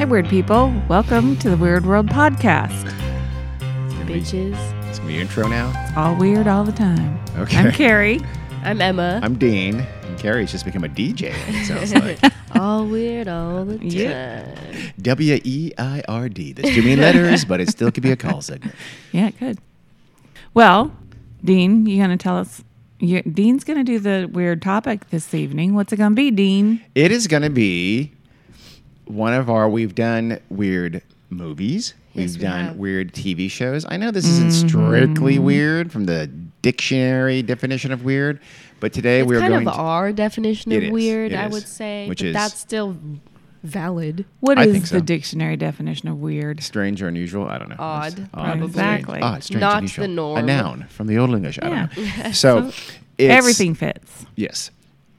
Hi, weird people. Welcome to the Weird World Podcast. Bitches. It's gonna be intro now. It's all weird all the time. Okay. I'm Carrie. I'm Emma. I'm Dean, and Carrie's just become a DJ. It sounds like all weird all the time. Yeah. W E I R D. That's too many letters, but it still could be a call segment. Yeah, it could. Well, Dean, you gonna tell us? You, Dean's gonna do the weird topic this evening. What's it gonna be, Dean? It is gonna be one of our. We've done weird movies. We've Yes, we done have. weird TV shows. I know this isn't strictly mm-hmm. weird from the dictionary definition of weird, but today It's we're kind going of to. our definition of is, weird, I is. would say. Which but is- that's still valid. What I is think so. the dictionary definition of weird? Strange or unusual? I don't know. Odd, That's probably. Exactly. Odd, strange, Not unusual. the norm. A noun from the Old English. I Yeah. don't know. So, it's, Everything fits. Yes.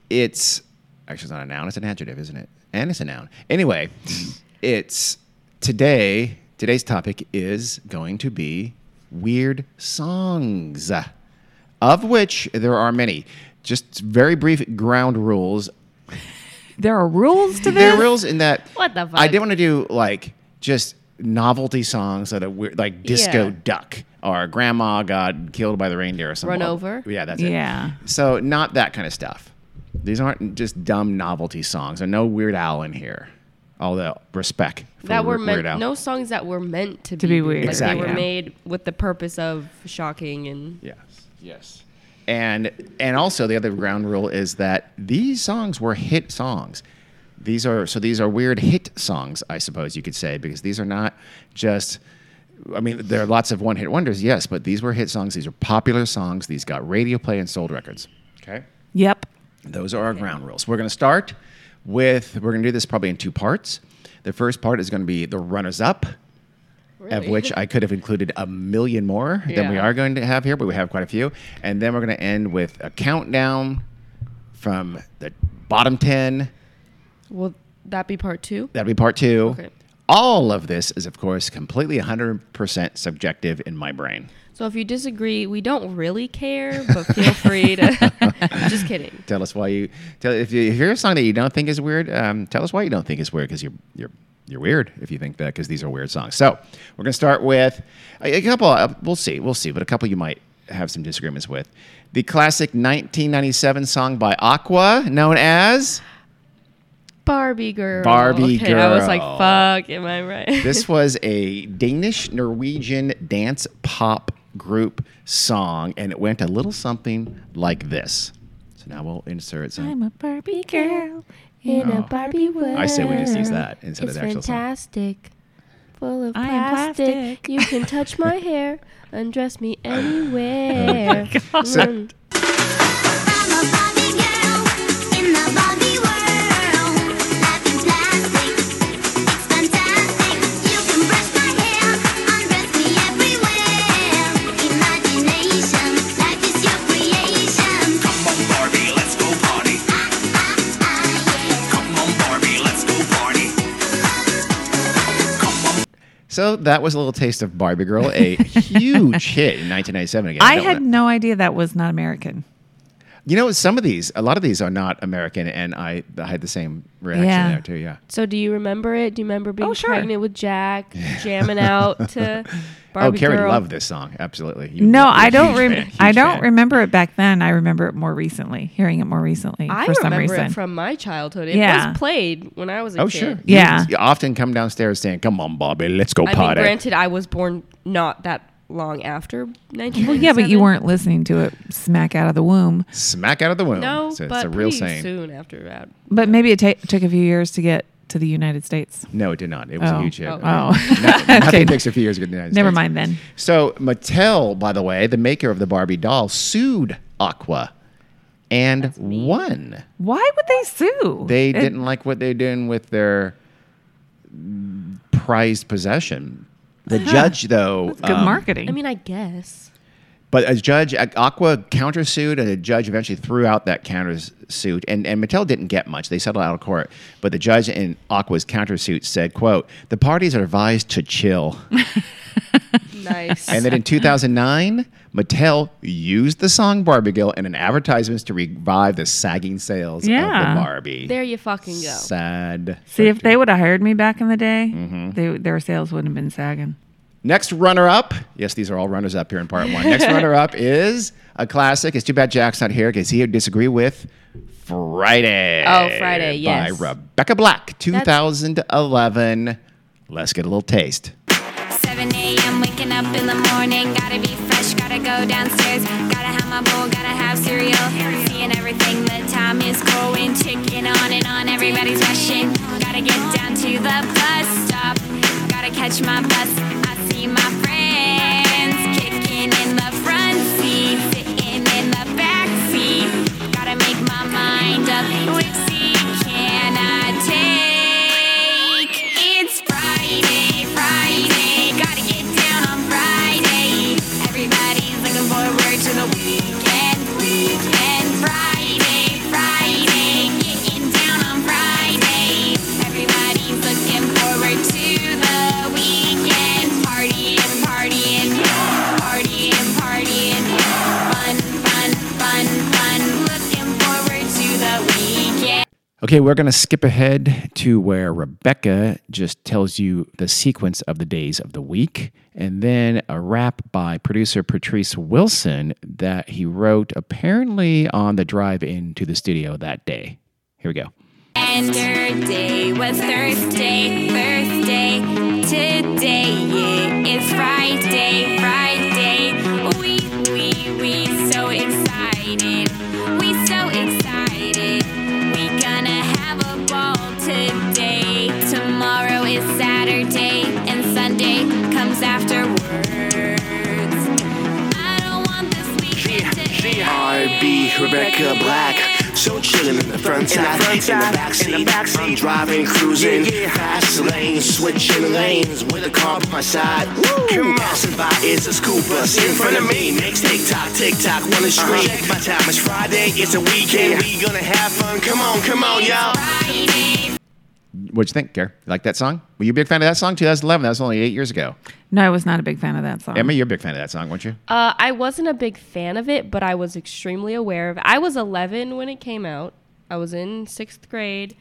It's actually it's not a noun, it's an adjective, isn't it? And it's a noun. Anyway, it's today, today's topic is going to be weird songs, of which there are many. Just very brief ground rules. There are rules to this. There are rules in that What the fuck? I didn't want to do like just novelty songs that are weird, like Disco Yeah. Duck or Grandma got killed by the reindeer or something. Run Over? Yeah, that's it. Yeah. So not that kind of stuff. These aren't just dumb novelty songs. There's no Weird Al in here. All Although respect for that were Weird meant Al. no songs that were meant to, To be weird. weird. Like Exactly. they were made with the purpose of shocking and Yes. Yes. And and also the other ground rule is that these songs were hit songs. These are so these are weird hit songs, I suppose you could say, because these are not just I mean, there are lots of one hit wonders, yes, but these were hit songs. These are popular songs. These got radio play and sold records. Okay. Yep. Those are our ground rules. We're going to start with, we're going to do this probably in two parts. The first part is going to be the runners up, of which I could have included a million more than we are going to have here, but we have quite a few. And then we're going to end with a countdown from the bottom 10. will that be part two? That'll be part two. Okay. All of this is, of course, completely 100% subjective in my brain. So if you disagree, we don't really care, but feel free to just kidding. Tell us why you tell if you hear a song that you don't think is weird. Um, tell us why you don't think it's weird because you're you're you're weird if you think that because these are weird songs. So we're gonna start with a, a couple. Uh, we'll see, we'll see, but a couple you might have some disagreements with. The classic 1997 song by Aqua, known as Barbie girl. Barbie Girl. okay, I was like, fuck, am I right? this was a Danish Norwegian dance pop group song, and it went a little something like this. So now we'll insert some. I'm a Barbie girl. in Oh. a Barbie world. I say we just use that instead It's of the actual song. fantastic. Full of plastic. plastic. You can touch my hair, undress me anywhere. So- Mm. I'm So that was a little taste of Barbie Girl, a huge hit in 1997. Again, I had no idea that was not American. You know, some of these, a lot of these are not American, and I, I had the same reaction Yeah. there too. Yeah. So do you remember it? Do you remember being Oh, sure. pregnant with Jack, jamming out to oh, Barbie oh, Carrie girl? loved this song. Absolutely. You- No, you're a I don't. Rem- fan, I don't fan. remember it back then. I remember it more recently. Hearing it more recently I for some remember reason. it from my childhood. It Yeah. was played when I was a Oh, kid. sure. Yeah. You, you often come downstairs saying, "Come on, Bobby, let's go I mean, party." granted, I was born not that long after 1997. well, yeah, but you weren't listening to it smack out of the womb. Smack out of the womb. No, so it's but a real pretty saying. soon after that. But maybe it ta- took a few years to get to the United States. No, it did not. It was Oh. a huge hit. Oh. Oh. Nothing, nothing takes a few years to get to the United Never States. mind then. So Mattel, by the way, the maker of the Barbie doll, sued Aqua and won. Why would they sue? They It- didn't like what they're doing with their prized possession. The judge, though, That's good um, marketing. I mean, I guess. But a judge, Aqua countersued, and the judge eventually threw out that countersuit. And, and Mattel didn't get much; they settled out of court. But the judge in Aqua's countersuit said, "quote The parties are advised to chill." Nice. And then in 2009, Mattel used the song Barbie Girl in an advertisement to revive the sagging sales of the Barbie. there you fucking go. Sad. See, if they would have hired me back in the day, Mm-hmm. they, their sales wouldn't have been sagging. Next runner up, yes, these are all runners up here in part one. Next runner up is a classic. It's too bad Jack's not here because he would disagree with Friday. Oh, Friday, yes. By Rebecca Black, 2011. Let's get a little taste. 7 a.m. waking up in the morning. Gotta be fresh, gotta go downstairs. Gotta have my bowl, gotta have cereal. Seeing everything, the time is going. Ticking on and on, everybody's rushing. Gotta get down to the bus stop. Gotta catch my bus. I see my friends kicking in the front seat, sitting in the back seat. Gotta make my mind up. Okay, we're going to skip ahead to where Rebecca just tells you the sequence of the days of the week, and then a rap by producer Patrice Wilson that he wrote apparently on the drive into the studio that day. Here we go. Yesterday was Thursday, Thursday. Today Friday, Friday. R&B, Rebecca Black. So chillin' in the front side, in the backseat. I'm driving, cruising, fast lane, switching lanes with a car by my side. Woo! Passing by is a school bus in front of me. Makes tick tock, tick tock, one is straight. Check my time, it's Friday, it's a weekend. We gonna have fun. Come on, come on, y'all. Friday, What'd you think, Gare? You like that song? Were you a big fan of that song? 2011. That was only eight years ago. No, I was not a big fan of that song. Emma, you're a big fan of that song, weren't you? Uh, I wasn't a big fan of it, but I was extremely aware of it. I was 11 when it came out. I was in sixth grade.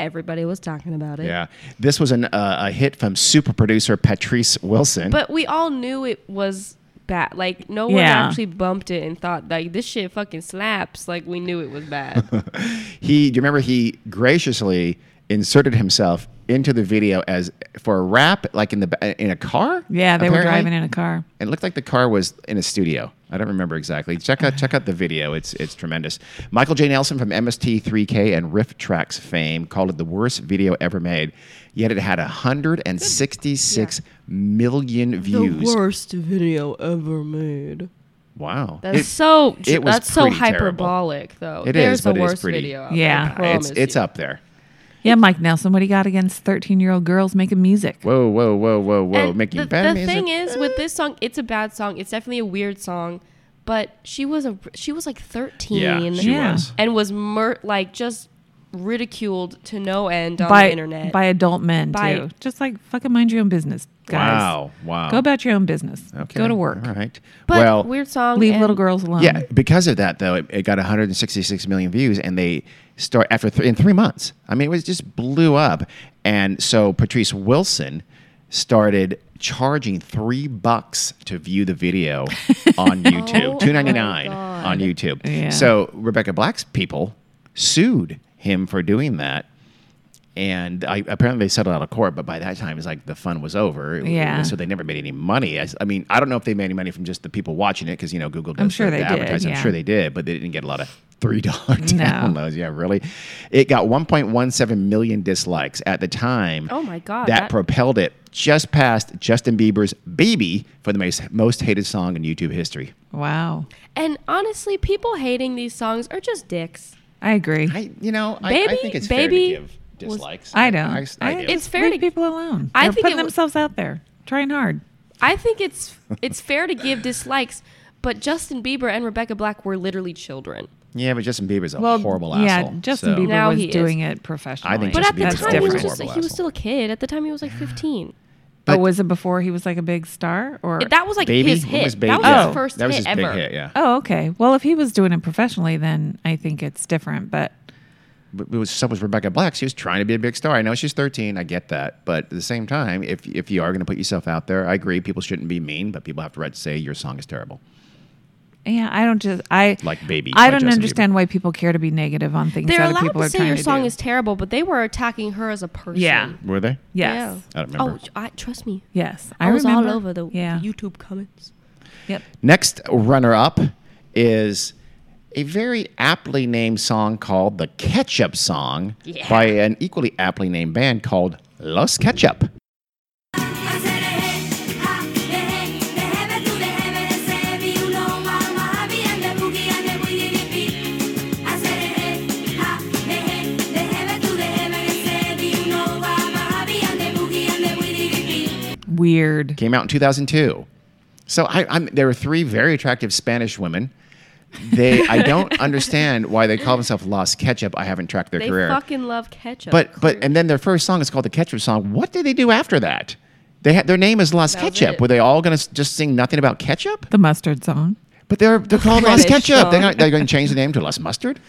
Everybody was talking about it. Yeah. This was an, uh, a hit from super producer Patrice Wilson. But we all knew it was bad. Like no one Yeah. actually bumped it and thought like this shit fucking slaps. Like we knew it was bad. he do you remember he graciously inserted himself into the video as for a rap like in the in a car yeah, they were driving in a car. it looked like the car was in a studio i don't remember exactly check out check out the video it's it's tremendous michael j nelson from mst3k and RiffTrax fame called it the worst video ever made yet it had 166 million views The worst video ever made. wow That's It- so it was that's so pretty terrible. hyperbolic though. It There's is, but the it is worst pretty- video. out Yeah. I it's it's you. up there Yeah, Mike Nelson, what do you got against 13 year old girls making music? whoa whoa whoa whoa whoa And making the, bad the music The thing is with this song, it's a bad song. It's definitely a weird song, but she was a she was like 13 yeah she Yeah. was and was mur- like just ridiculed to no end on by, the internet. by adult men, By- too. Just like fucking mind your own business, guys. Wow, wow. Go about your own business. Okay. Go to work. All right. but well, weird song. Leave and- little girls alone. yeah, because of that though, it, it got 166 million views, and they start after th- in three months. I mean, it was just blew up, and so Patrice Wilson started charging three bucks to view the video on YouTube, Oh two ninety nine my on YouTube. Yeah. So Rebecca Black's people sued him for doing that. And I, apparently they settled out of court, but by that time it's like the fun was over. Yeah. So they never made any money. I mean, I don't know if they made any money from just the people watching it because you know Google. Does I'm sure the- they the did, advertising. I'm sure they did, but they didn't get a lot of three dollar downloads. Yeah, really. It got 1.17 million dislikes at the time. Oh my God, That, that- propelled it just past Justin Bieber's "Baby" for the most most hated song in YouTube history. Wow. And honestly, people hating these songs are just dicks. I agree. I, you know, I, I Baby- think it's Baby fair to give was- I don't. I, I do. It's fair leave to- people alone. I They're think putting it w- themselves out there, trying hard. I think it's it's fair to give dislikes, but Justin Bieber and Rebecca Black were literally children. yeah, but Justin Bieber's a Well, horrible yeah, asshole. Justin so- Bieber Now was he is. doing it professionally. I think But Justin at the time, he was just he was still a kid. At the time, he was like 15. But- oh, was it before he was like a big star or? That was like Baby? his hit. was Baby? That was Oh. his first that was hit his ever. big hit. Yeah. oh, okay. Well, if he was doing it professionally, then I think it's different. But But it was so was Rebecca Black. She was trying to be a big star. I know she's 13. I get that, but at the same time, if if you are going to put yourself out there, I agree. People shouldn't be mean, but people have the right to say your song is terrible. Yeah, I don't just I Like Baby I don't Justin understand why people care to be negative on things They're that allowed people to are say your song do. is terrible, but they were attacking her as a person. Yeah. Were they? yes, I don't oh, remember. Oh, I, trust me. yes. I, was remember. all over the yeah. YouTube comments. Yep. Next runner up is a very aptly named song called the Ketchup Song Yeah. by an equally aptly named band called Los Ketchup. Weird. Came out in 2002. So I, I'm, there were three very attractive Spanish women. They, I don't understand why they call themselves Los Ketchup. I haven't tracked their They career. fucking love ketchup. but but and then their first song is called the Ketchup Song. What did they do after that? They had their name is Los That was Ketchup. it. Were they all going to just sing nothing about ketchup? The mustard song. But they're they're called Los Reddish Ketchup. They're, not, they're going to change the name to Los Mustard.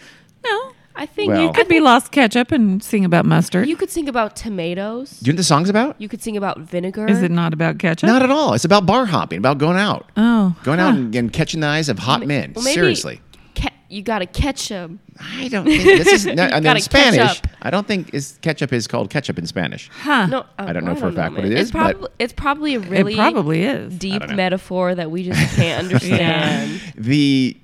No, I think Well- you could could be Los Ketchup and sing about mustard. you could sing about tomatoes. Do you know what the song's about? You could sing about vinegar. Is it not about ketchup? Not at all. It's about bar hopping, about going out, Oh, going out and, and catching the eyes of hot men. Well, maybe Seriously. ke- you gotta catch them. I don't think this is. No, and in Gotta catch Spanish, up. I don't think is ketchup is called ketchup in Spanish. huh? No, uh, I don't know for a fact what man. it is, It's but- probably it's probably a really it probably is. deep know. metaphor that we just can't understand. The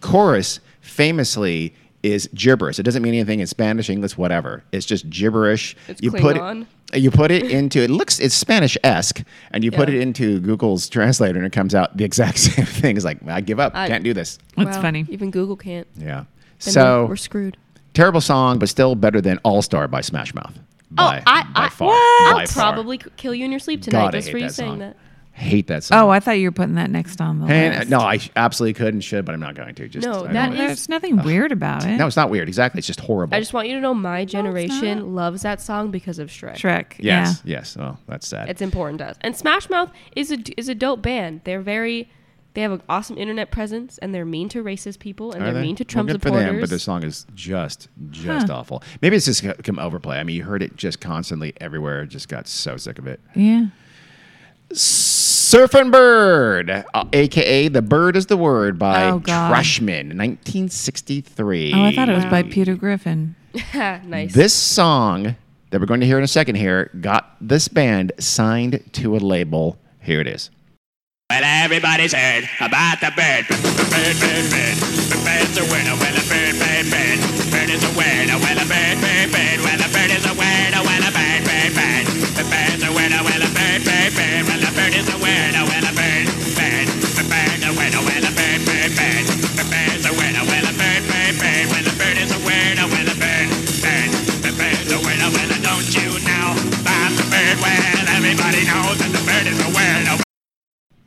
chorus famously is gibberish. It doesn't mean anything in Spanish, English, whatever. It's just gibberish. It's you put it. You put it into it looks it's Spanish esque, and you put it into Google's translator, and it comes out the exact same thing. It's like I give up, I- can't do this. That's Wow, funny. Even Google can't. Yeah. Then so we're, we're screwed. terrible song, but still better than All Star by Smash Mouth. Oh, by, I- by I- far. I'll by probably c- kill you in your sleep tonight God, just for you saying song. that. Hate that song. Oh, I thought you were putting that next on the And, list. no, I sh- absolutely could and should, but I'm not going to. Just No, I that don't- is- There's nothing weird about it. no, it's not weird. Exactly, it's just horrible. I just want you to know my not. generation loves that song because of Shrek. Shrek. yes, yes. Oh, that's sad. It's important to us. And Smash Mouth is a is a dope band. They're very they have an awesome internet presence and they're mean to racist people and Are they're they? mean to Well, Trump good for supporters. them, but their song is just, just Huh. awful. Maybe it's just come overplay. I mean, you heard it just constantly everywhere. Just got so sick of it. Yeah. yeah. Surfing Bird, uh, aka "The Bird Is the Word" by Oh, God. Trashmen, 1963. Oh, I thought it was by Peter Griffin. nice. This song that we're going to hear in a second here got this band signed to a label. Here it is. Well, everybody's heard about the bird. Bird, bird, bird. The bird's a winner. Well, a bird, bird, bird. Bird is a winner. Well, a bird, bird, bird. Well, a bird is a winner. Well, a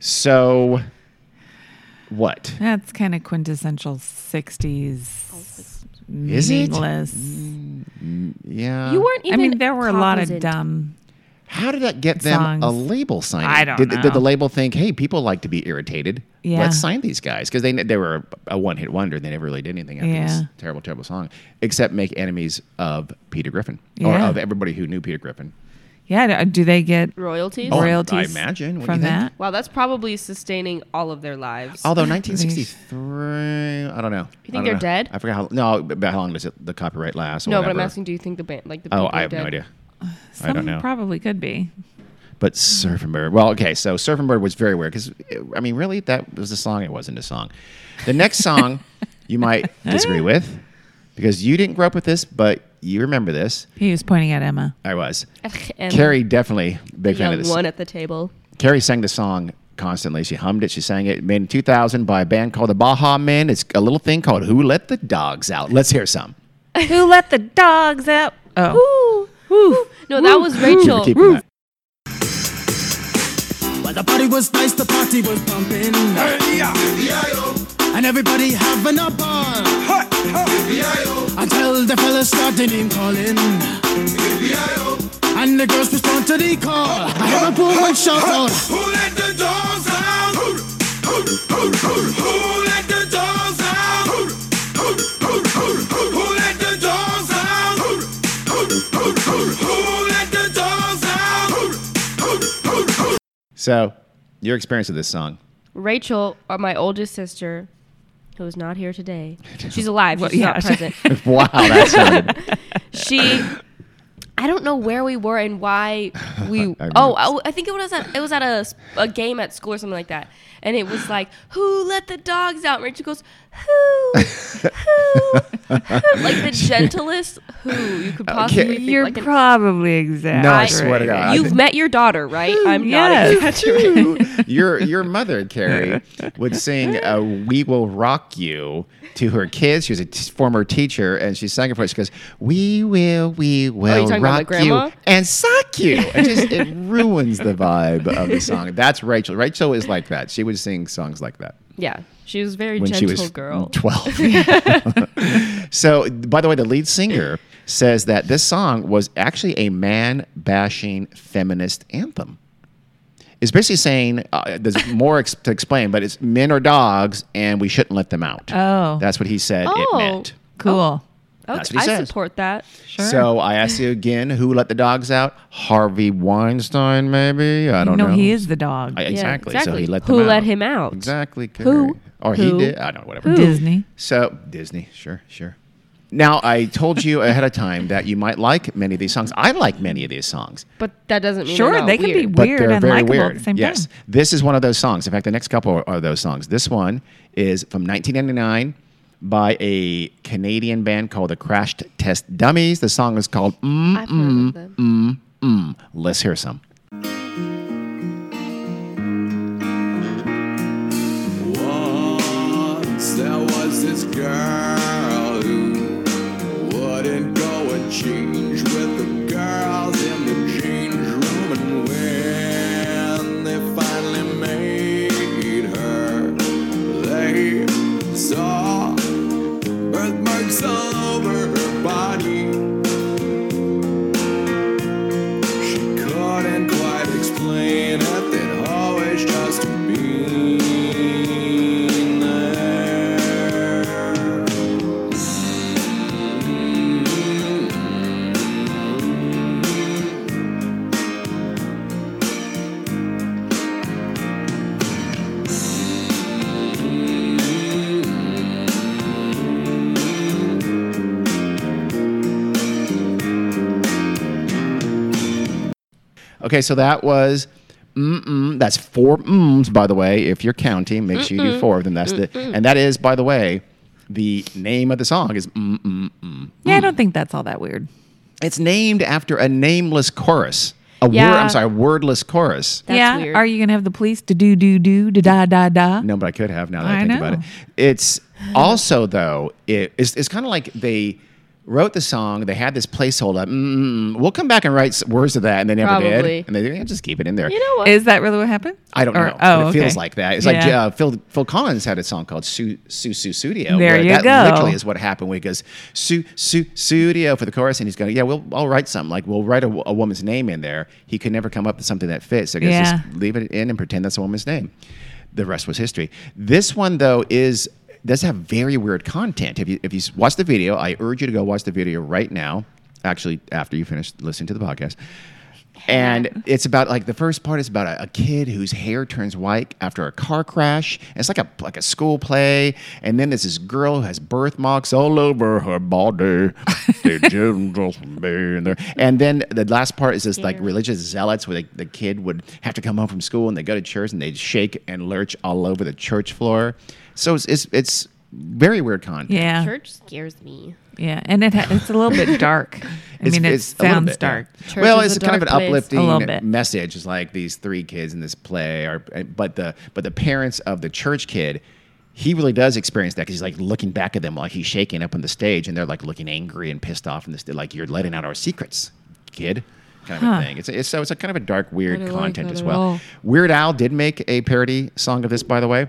So, what? That's kind of quintessential 60s. Is it? meaningless. Mm, yeah. you weren't I even mean, there were a lot of dumb. How did that get them a label signing? I don't did, know. Did the label think, hey, people like to be irritated? Yeah. Let's sign these guys. Because they, they were a one hit wonder. They never really did anything after this Yeah. terrible, terrible song, except make enemies of Peter Griffin or Yeah. of everybody who knew Peter Griffin. Yeah. Uh, do they get royalties. Oh, I royalties imagine. What do from you think? that? Wow, that's probably sustaining all of their lives. Although 1963, I don't know. You think they're know. dead? I forgot how. No, about how long does it, the copyright last? or no, but I'm asking, do you think the band, like the oh, band, Oh, I are have no dead? idea. I don't know. probably could be. But Surfing Bird. Well, okay, so Surfing Bird was very weird because, I mean, really, that was a song. It wasn't a song. The next song you might disagree with because you didn't grow up with this, but you remember this. He was pointing at Emma. I was. And Carrie, definitely the big fan of this. one at the table. Carrie sang the song constantly. She hummed it. She sang it. Made in 2000 by a band called the Baha Men. It's a little thing called Who Let the Dogs Out. Let's hear some. Who let the dogs out? Oh. Woo. No, that was Rachel. that. Well, the party was nice, the party was pumping. And everybody having a ball. Until the fellas started name calling. And the girls respond to the call. I hear a woman shout out. Who let the dogs out? Who, who, who, who, who let the dogs out? Who, let the dogs out? Who, let the dogs out? So, your experience of this song. Rachel, uh, my oldest sister, who is not here today. She's alive. Well, She's yeah. not present. Wow, that's good. she I don't know where we were and why we. remember oh, this. oh, I think it was at it was at a, a game at school or something like that, and it was like, "Who let the dogs out?" And Rachel goes, "Who, who, who?" like the gentlest who you could possibly think. You're like an- probably exaggerating. No, I swear to God. You've met your daughter, right? I'm Yes. not exaggerating. your your mother Carrie would sing uh, "We Will Rock You" to her kids. She was a t- former teacher, and she sang it for us. She goes, "We will, we will talking about rock you and suck you." It just it ruins the vibe of the song. That's Rachel. Rachel is like that. She would sing songs like that yeah, she was a very when gentle she was girl. 12. so, by the way, the lead singer says that this song was actually a man bashing feminist anthem. It's basically saying uh, there's more ex- to explain, but it's men are dogs and we shouldn't let them out. Oh. That's what he said Oh. it meant. Cool. That's Okay, what he I says. support that. Sure. So I ask you again, who let the dogs out? Harvey Weinstein, maybe? I don't know. no, know. he is the dog. I- exactly. So he let them Who them let him out? Exactly. Who? Carrie. Or Who? he did. I don't know, whatever. Who? Disney. So Disney, sure, sure. Now I told you ahead of time that you might like many of these songs. I like many of these songs, But that doesn't mean Sure, they're not they can be weird. but Weird they're and very likable at weird. the same yes, time. this is one of those songs. In fact, the next couple are those songs. This one is from 1999 by a Canadian band called the Crash Test Dummies. The song is called Mm I've heard of them. Mm. Let's hear some. Once there was this girl birthmarks Okay, so that was mm-mm. That's four mms, by the way. If you're counting, make sure you do four of them. That's the, and that is, by the way, the name of the song is mm mm mm. Yeah, I don't think that's all that weird. It's named after a nameless chorus. A word, Yeah. I'm sorry, a wordless chorus. That's yeah. weird. Are you gonna have the police to do do do da da da da? No, but I could have now that I, I think about it. It's also though it, it's, it's kind of like they wrote the song. They had this placeholder. Mm, we'll come back and write words to that, and they never Probably. did. And they yeah, just keep it in there. You know what? Is that really what happened? I don't Or- know. Oh, but it feels like that. It's like uh, Phil Phil Collins had a song called Su Su Su Studio. There you that go. Literally is what happened. Where he goes Su Su Studio for the chorus, and he's going, yeah, we'll I'll write something like we'll write a, a woman's name in there. He could never come up with something that fits. So I guess Yeah. just leave it in and pretend that's a woman's name. The rest was history. This one though is does have very weird content. If you if you watch the video, I urge you to go watch the video right now. Actually, after you finish listening to the podcast. And it's about like the first part is about a, a kid whose hair turns white after a car crash. And it's like a like a school play, and then there's this girl who has birthmarks all over her body. They just be there. And then the last part is this like religious zealots where they, the kid would have to come home from school and they go to church and they'd shake and lurch all over the church floor. So it's it's, it's very weird content. Yeah. Church scares me. Yeah, and it ha- it's a little bit dark. I It's- mean, it it's a little sounds bit, dark. Church well, it's a kind of an place. uplifting A little bit. message. It's like these three kids in this play are, but the but the parents of the church kid, he really does experience that because he's like looking back at them like he's shaking up on the stage, and they're like looking angry and pissed off, and this like you're letting out our secrets, kid. Kind of Huh. a thing. It's, it's so it's a kind of a dark, weird don't like content as well. all. Weird Al did make a parody song of this, by the way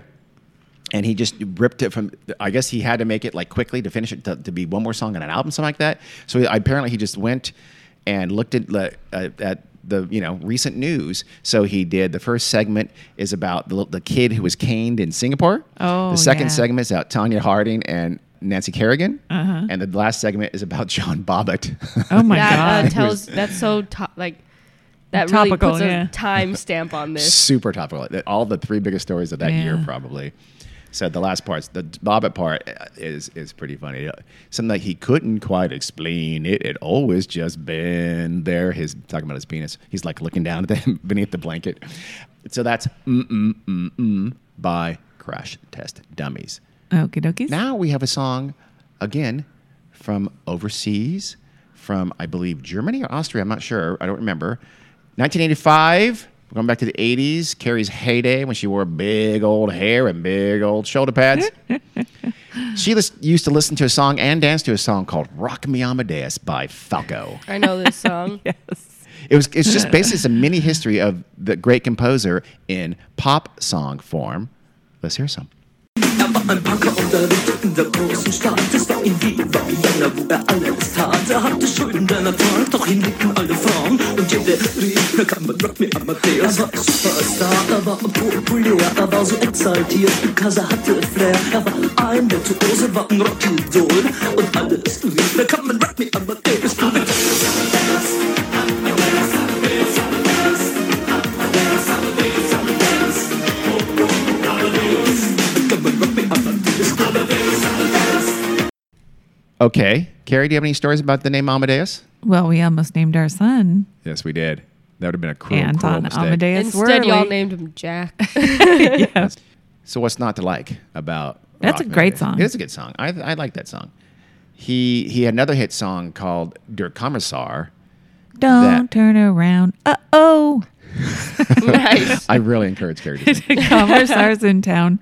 and he just ripped it from i guess he had to make it like quickly to finish it to, to be one more song on an album something like that so he, apparently he just went and looked at le- uh, at the you know recent news. So he did the first segment is about the, the kid who was caned in Singapore. Oh, the second yeah. segment is about Tonya Harding and Nancy Kerrigan, Uh-huh. and the last segment is about John Bobbitt. Oh my that uh, tells that's so to- like that really puts yeah. a time stamp on this. super topical. All the three biggest stories of that year, probably. So the last part, the Bobbitt part uh, is is pretty funny. Something like he couldn't quite explain it. had always just been there. His talking about his penis. He's like looking down at them beneath the blanket. So that's mm mm mm mm by Crash Test Dummies. Okie dokies. Now we have a song again from overseas, from I believe Germany or Austria. I'm not sure. I don't remember. 1985. Going back to the 80s, Carrie's heyday when she wore big old hair and big old shoulder pads. she lis- used to listen to a song and dance to a song called "Rock Me Amadeus" by Falco. I know this song. yes. It was it's just basically it's a mini history of the great composer in pop song form. Let's hear some. Er war ein Punker und er lebte in der großen Stadt. Es war in Wien, war Vienna, wo er alles tat. Er hatte Schulden, er trank, doch ihn liebten alle Frauen. Und jede rief, na kann man Rock me Amadeus. Er war ein Superstar, er war populär, er war so exaltiert, because er hatte Flair. Er war ein Virtuose, war ein Rockidol. Und alles rief, na kann man Rock me Amadeus. Du Okay, Carrie, do you have any stories about the name Amadeus? Well, we almost named our son Yes, we did. That would have been a cruel, cruel Anton mistake. Amadeus Instead, y'all Worley. named him Jack. yes. So what's not to like about? That's a Rock Me great Amadeus? song. It is a good song. I I like that song. He he had another hit song called Der Kommissar. Don't That- turn around. Uh oh. nice. I really encourage Carrie to sing. Commissar's in town.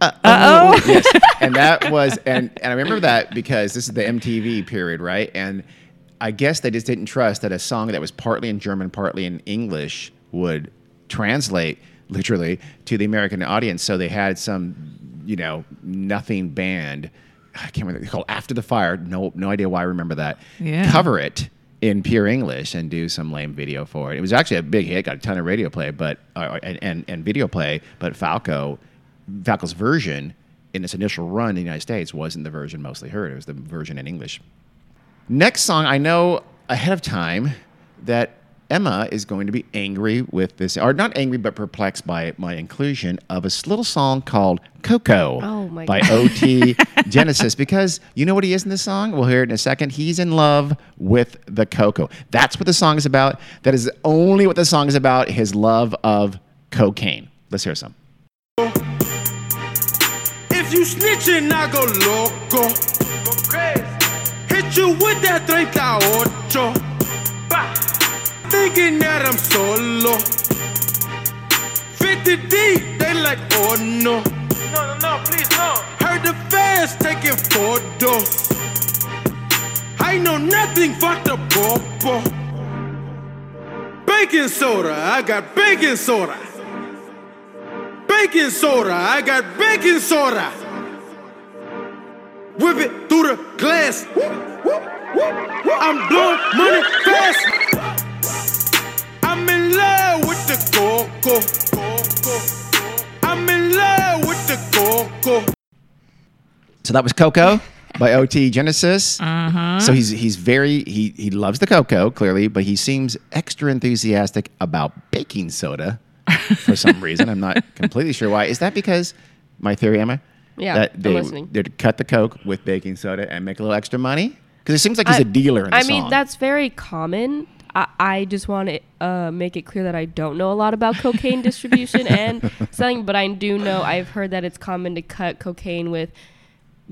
Uh oh. yes, and that was and and I remember that because this is the MTV period, right? And I guess they just didn't trust that a song that was partly in German, partly in English would translate literally to the American audience. So they had some, you know, nothing band. I can't remember. Called After the Fire. No, no idea why I remember that. Yeah. Cover it in pure English and do some lame video for it. It was actually a big hit, got a ton of radio play, but uh, and, and and video play. But Falco, Falco's version in its initial run in the United States wasn't the version mostly heard. It was the version in English. Next song, I know ahead of time that Emma is going to be angry with this, or not angry, but perplexed by my inclusion of a little song called Coco Oh, by God. OT Genesis. Because you know what he is in this song? We'll hear it in a second. He's in love with the Coco. That's what the song is about. That is only what the song is about his love of cocaine. Let's hear some. If you snitching, I go loco. Hit you with that 38. Bah. Thinking that I'm solo. 50 D, they like, oh no. No, no, no, please, no. Heard the fans taking photos. I know nothing but the popo. Baking soda, I got baking soda. Baking soda, I got baking soda. Whip it through the glass. I'm blowing money fast. I'm in love with the coco. I'm in love with the coco. So that was Coco by OT Genesis. Uh-huh. So he's he's very he he loves the cocoa clearly, but he seems extra enthusiastic about baking soda for some reason. I'm not completely sure why. Is that because my theory, Emma? Yeah, that they, I'm listening. they cut the coke with baking soda and make a little extra money. Because it seems like he's I- a dealer in the I song. mean, that's very common. I, I just want to uh, make it clear that I don't know a lot about cocaine distribution and selling, but I do know I've heard that it's common to cut cocaine with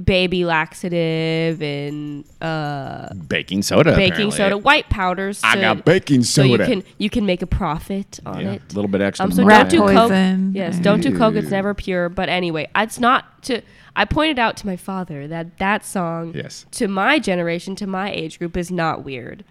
baby laxative and uh, baking soda. baking apparently. soda, white powders. I got baking soda. So you soda. can you can make a profit on Yeah, it. a little bit extra Um, so money. don't do Rat coke. poison. Yes, don't do coke. It's never pure. But anyway, it's not to. I pointed out to my father that that song, Yes. to my generation, to my age group, is not weird,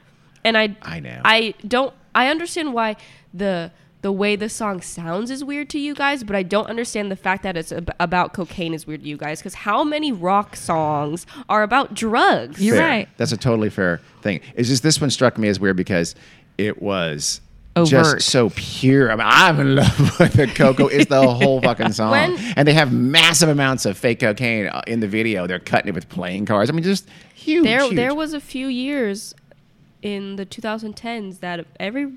and I, I know. I don't. I understand why the the way the song sounds is weird to you guys, but I don't understand the fact that it's ab- about cocaine is weird to you guys. Because how many rock songs are about drugs? You're Fair. right. That's a totally fair thing. It's just this one struck me as weird because it was Overt. just so pure. I mean, I'm in love with the cocoa. Is the whole fucking song, When- and they have massive amounts of fake cocaine uh, in the video. They're cutting it with playing cards. I mean, just huge. there huge. there was a few years in the 2010s that every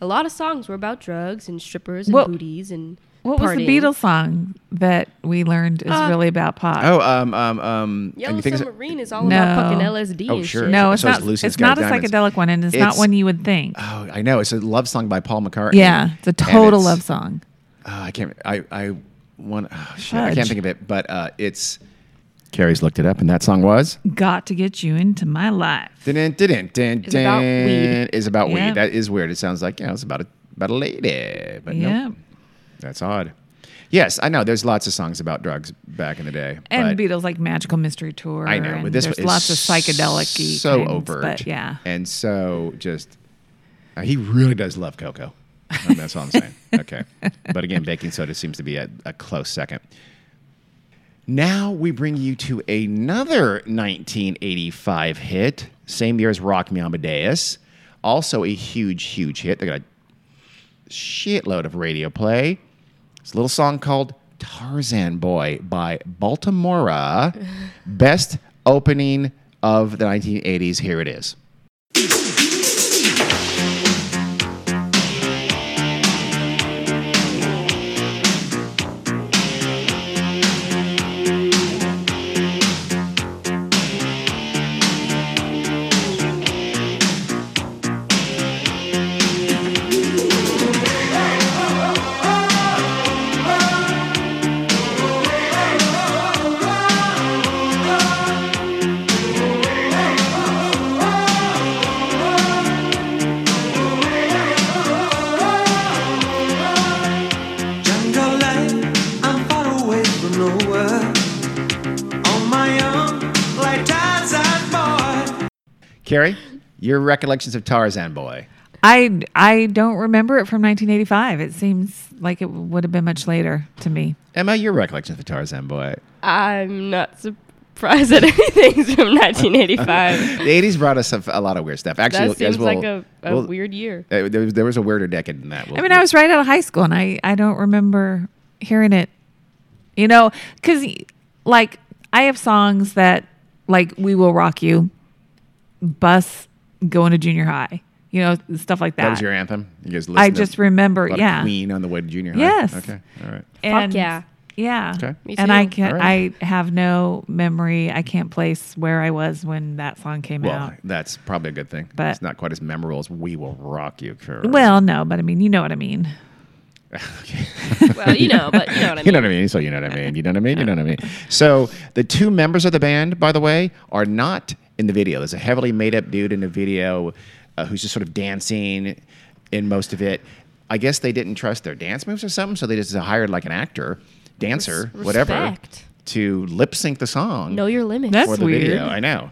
a lot of songs were about drugs and strippers and What- booties and What was the. Beatles song that we learned is Uh, really about pot? Oh, um, um, um. and Yellow you Submarine is all No. about fucking LSD Oh, and sure. shit. no, it's so not. Lucy's It's not a Diamonds. psychedelic one, and it's, not It's- one you would think. Oh, I know. It's a love song by Paul McCartney. yeah, it's a total it's- love song. Oh, I can't. I I want. Oh, shit, I can't think of it. But uh, it's. Carrie's looked it up, and that song was. Got to get you into my life. Dun, dun, dun, It's about weed. Is about Yeah. weed. That is weird. It sounds like you know it's about a about a lady, but Yeah. no, that's odd. Yes, I know. There's lots of songs about drugs back in the day, And Beatles like Magical Mystery Tour. I know. But this there's lots of psychedelic so kinds, overt, But yeah. and so just uh, he really does love cocoa. That's all I'm saying. Okay, but again, baking soda seems to be a, a close second. Now we bring you to another 1985 hit, same year as Rock Me Amadeus. Also a huge, huge hit. They got a shitload of radio play. It's a little song called Tarzan Boy by Baltimora. Best opening of the 1980s. Here it is. Carrie, your recollections of Tarzan Boy. I I don't remember it from 1985. It seems like it would have been much later to me. Emma, your recollections of Tarzan Boy. I'm not surprised that anything's from 1985. The 80s brought us a, a lot of weird stuff. Actually, that seems as well, like a, a well, weird year. uh, there, was, there was a weirder decade than that. We'll- I mean, I was right out of high school, and I I don't remember hearing it. You know, because like I have songs that like "We Will Rock You," "Bus," going to junior high. You know, stuff like that. that was your anthem. You guys I listened to just remember, a lot of yeah. Queen on the way to junior high. Yes. Okay. All right. And, yeah. Yeah. Okay. Me And I can All I have no memory. I can't place where I was when that song came Well, out. that's probably a good thing. But- it's not quite as memorable as "We Will Rock You." Carrie. Well, no, but I mean, you know what I mean. Well, you know, but you know what I mean. You know what I mean. So you know what I mean. You know what I mean. You know what I mean. So the two members of the band, by the way, are not in the video. There's a heavily made-up dude in the video uh, who's just sort of dancing in most of it. I guess they didn't trust their dance moves or something, so they just hired like an actor, dancer, Res- whatever, respect. to lip sync the song Know your limits. That's for the weird. video. I know.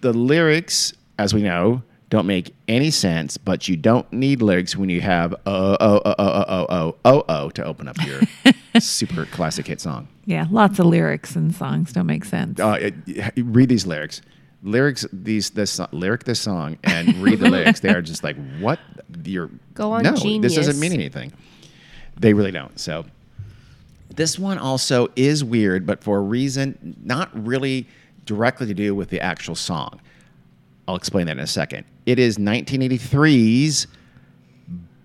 The lyrics, as we know, don't make any sense, but you don't need lyrics when you have oh oh oh oh oh oh oh oh oh to open up your super classic hit song. Yeah, lots of lyrics and songs don't make sense. Uh, it- read these lyrics. Lyrics these this so- lyric this song and read the lyrics. They are just like what you're Go on, No, this doesn't mean anything. They really don't. So this one also is weird, but for a reason not really directly to do with the actual song. I'll explain that in a second. It is 1983's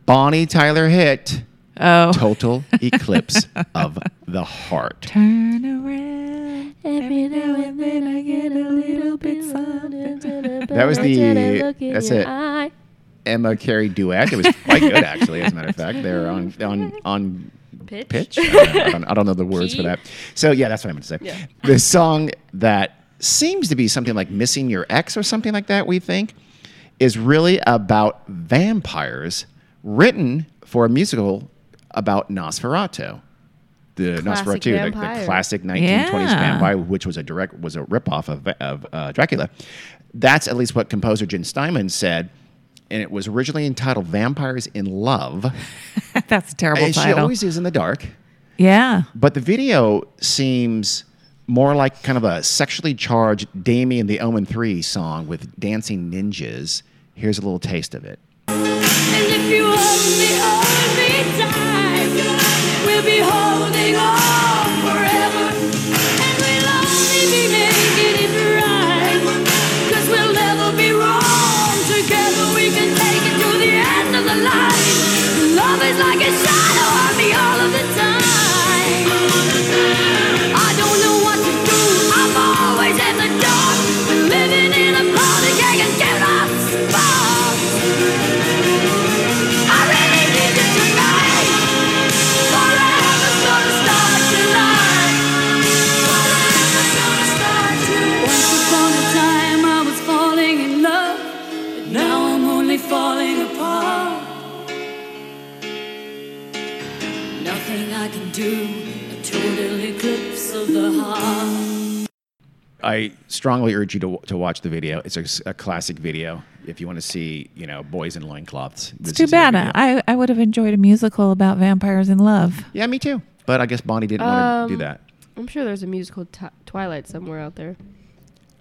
Bonnie Tyler hit Oh, Total Eclipse of the Heart. turn around. Every now and then I get a little bit something. That was the that's it. Eye. Emma Carrie duet. It was quite good, actually. As a matter of fact, they're on on on Pitch. pitch. I don't, know, I don't- I don't know the words for that. So yeah, that's what I meant to say. Yeah. The song that seems to be something like "Missing Your Ex" or something like that. We think is really about vampires, written for a musical about Nosferatu. The Classic Nosferatu, the, the classic 1920s Yeah. vampire, which was a direct was a ripoff of, of uh, Dracula. That's at least what composer Jim Steinman said and it was originally entitled "Vampires in Love." That's a terrible and she always is in the dark. yeah. But the video seems more like kind of a sexually charged Damien the Omen 3 song with dancing ninjas. Here's a little taste of it. I strongly urge you to, to watch the video. It's a classic video. If you want to see, you know, boys in loincloths. It's too bad. I, I would have enjoyed a musical about vampires in love. Yeah, me too. But I guess Bonnie didn't want to Um, do that. I'm sure there's a musical t- Twilight somewhere out there.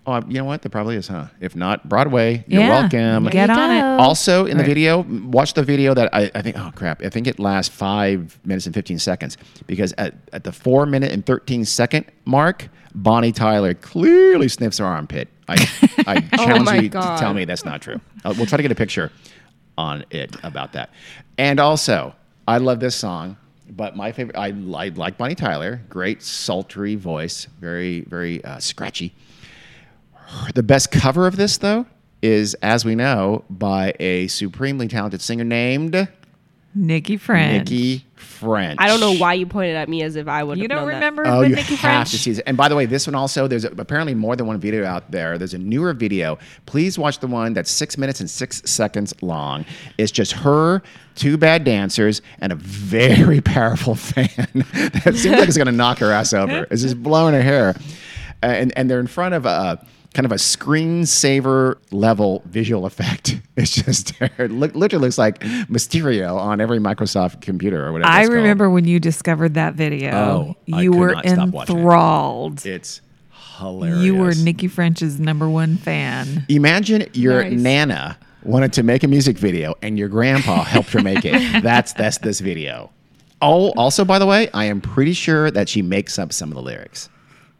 Oh, you know what? There probably is, huh? If not, Broadway, you're Yeah. welcome. Get There on it. Also, in the Right. video, watch the video that I, I think, oh crap, I think it lasts five minutes and 15 seconds because at, at the four minute and 13 second mark, Bonnie Tyler clearly sniffs her armpit. I, I challenge my you to tell me that's not true. Uh, we'll try to get a picture on it about that. And also, I love this song, but my favorite, I, I like Bonnie Tyler, great sultry voice, very, very uh, scratchy. The best cover of this, though, is, as we know, by a supremely talented singer named Nikki French. Nikki French. I don't know why you pointed at me as if I would. You don't known that. remember Oh, you Nikki have French? to see this. And by the way, this one also, there's apparently more than one video out there. There's a newer video. Please watch the one that's six minutes and six seconds long. It's just her, two bad dancers, and a very powerful fan that seems like it's going to knock her ass over. It's just blowing her hair. Uh, and, and they're in front of a kind of a screensaver level visual effect. It's just, it look, literally looks like Mysterio on every Microsoft computer or whatever. I it's called. remember when you discovered that video. Oh, you were not stop watching it. enthralled. It's hilarious. You were Nikki French's number one fan. Imagine your Nice. nana wanted to make a music video and your grandpa helped her make it. That's that's this video. Oh, also by the way, I am pretty sure that she makes up some of the lyrics.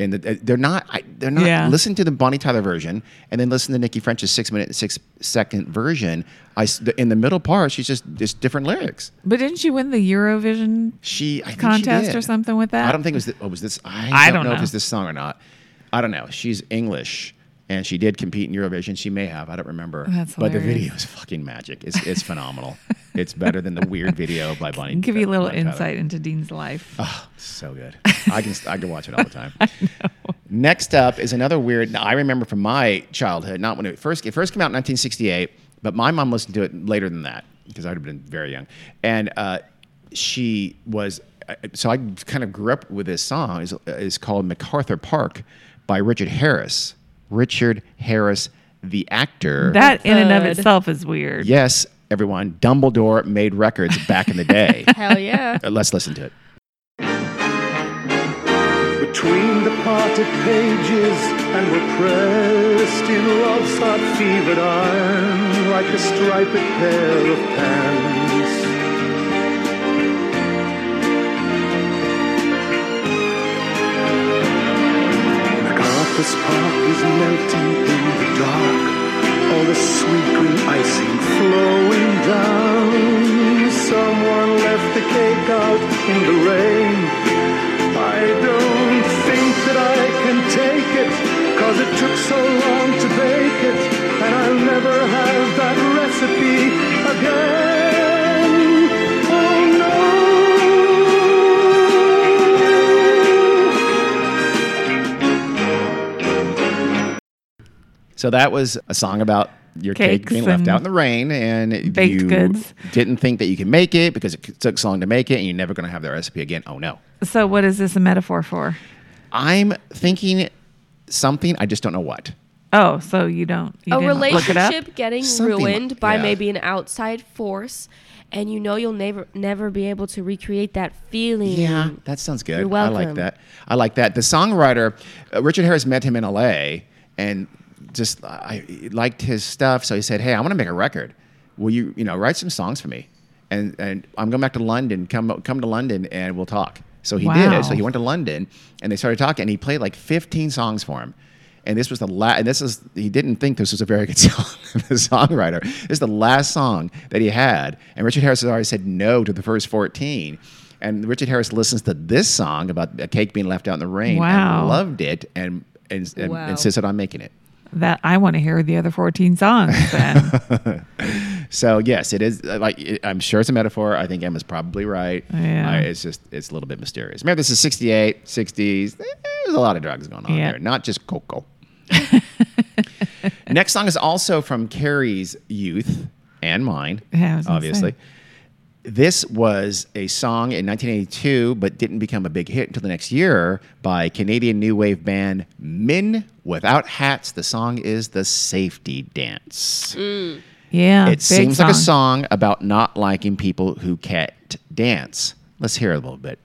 And the, uh, they're not. I, they're not. Yeah. Listen to the Bonnie Tyler version, and then listen to Nikki French's six minute six second version. I the- in the middle part, she's just just different lyrics. But didn't she win the Eurovision She I think she contest did. or something with that? I don't think it was. The, oh, was this? I, I don't, don't know, if know. it's this song or not. I don't know. She's English, and she did compete in Eurovision. She may have. I don't remember. That's but the video is fucking magic. It's it's phenomenal. it's better than the weird video by Bonnie. Give you a little insight into Dean's life. Oh, so good. I can I can watch it all the time. Next up is another weird. I remember from my childhood, not when it first it first came out in 1968, but my mom listened to it later than that because I'd have been very young, and uh, she was. uh, So I kind of grew up with this song. is is called MacArthur Park by Richard Harris. Richard Harris, the actor. that in and of itself is weird. yes, everyone. Dumbledore made records back in the day. Hell yeah. Uh, Let's listen to it. Between the parted pages and we're pressed in love's hot fevered iron like a striped pair of pants. MacArthur's Park is melting in the dark, all the sweet green icing flowing down. Someone left the cake out in the rain. I don't think that I can take it, cause it took so long to bake it, and I'll never have that recipe again. So that was a song about your cake Cakes being left out in the rain, and baked you goods. didn't think that you can make it because it took so long to make it, and you're never going to have that recipe again. Oh no! So what is this a metaphor for? I'm thinking something. I just don't know what. Oh, so you don't you a didn't look it up? relationship getting Something like- ruined by yeah. maybe an outside force, and you know you'll never never be able to recreate that feeling. Yeah, that sounds good. You're I like that. I like that. The songwriter, uh, Richard Harris, met him in L.A. and just I liked his stuff. So he said, "Hey, I want to make a record. Will you, you know, write some songs for me? And and I'm going back to London. Come come to London and we'll talk." So he Wow. did. So he went to London and they started talking. And he played like 15 songs for him. And this was the last. And this is he didn't think this was a very good song. the songwriter. This is the last song that he had. And Richard Harris has already said no to the first 14. And Richard Harris listens to this song about a cake being left out in the rain Wow. and loved it and and, and Wow. insisted on making it. That I want to hear the other 14 songs then. So yes, it is uh, like it, I'm sure it's a metaphor. I think Emma's probably right. Yeah. Uh, it's just it's a little bit mysterious. Remember, this is 68, 60s. There's a lot of drugs going on Yeah. there, not just cocoa. Next song is also from Carrie's youth and mine, Yeah, I obviously. This was a song in 1982, but didn't become a big hit until the next year by Canadian new wave band Men Without Hats. The song is The Safety Dance. Mm. Yeah. It big seems like a song about not liking people who can't dance. Let's hear it a little bit.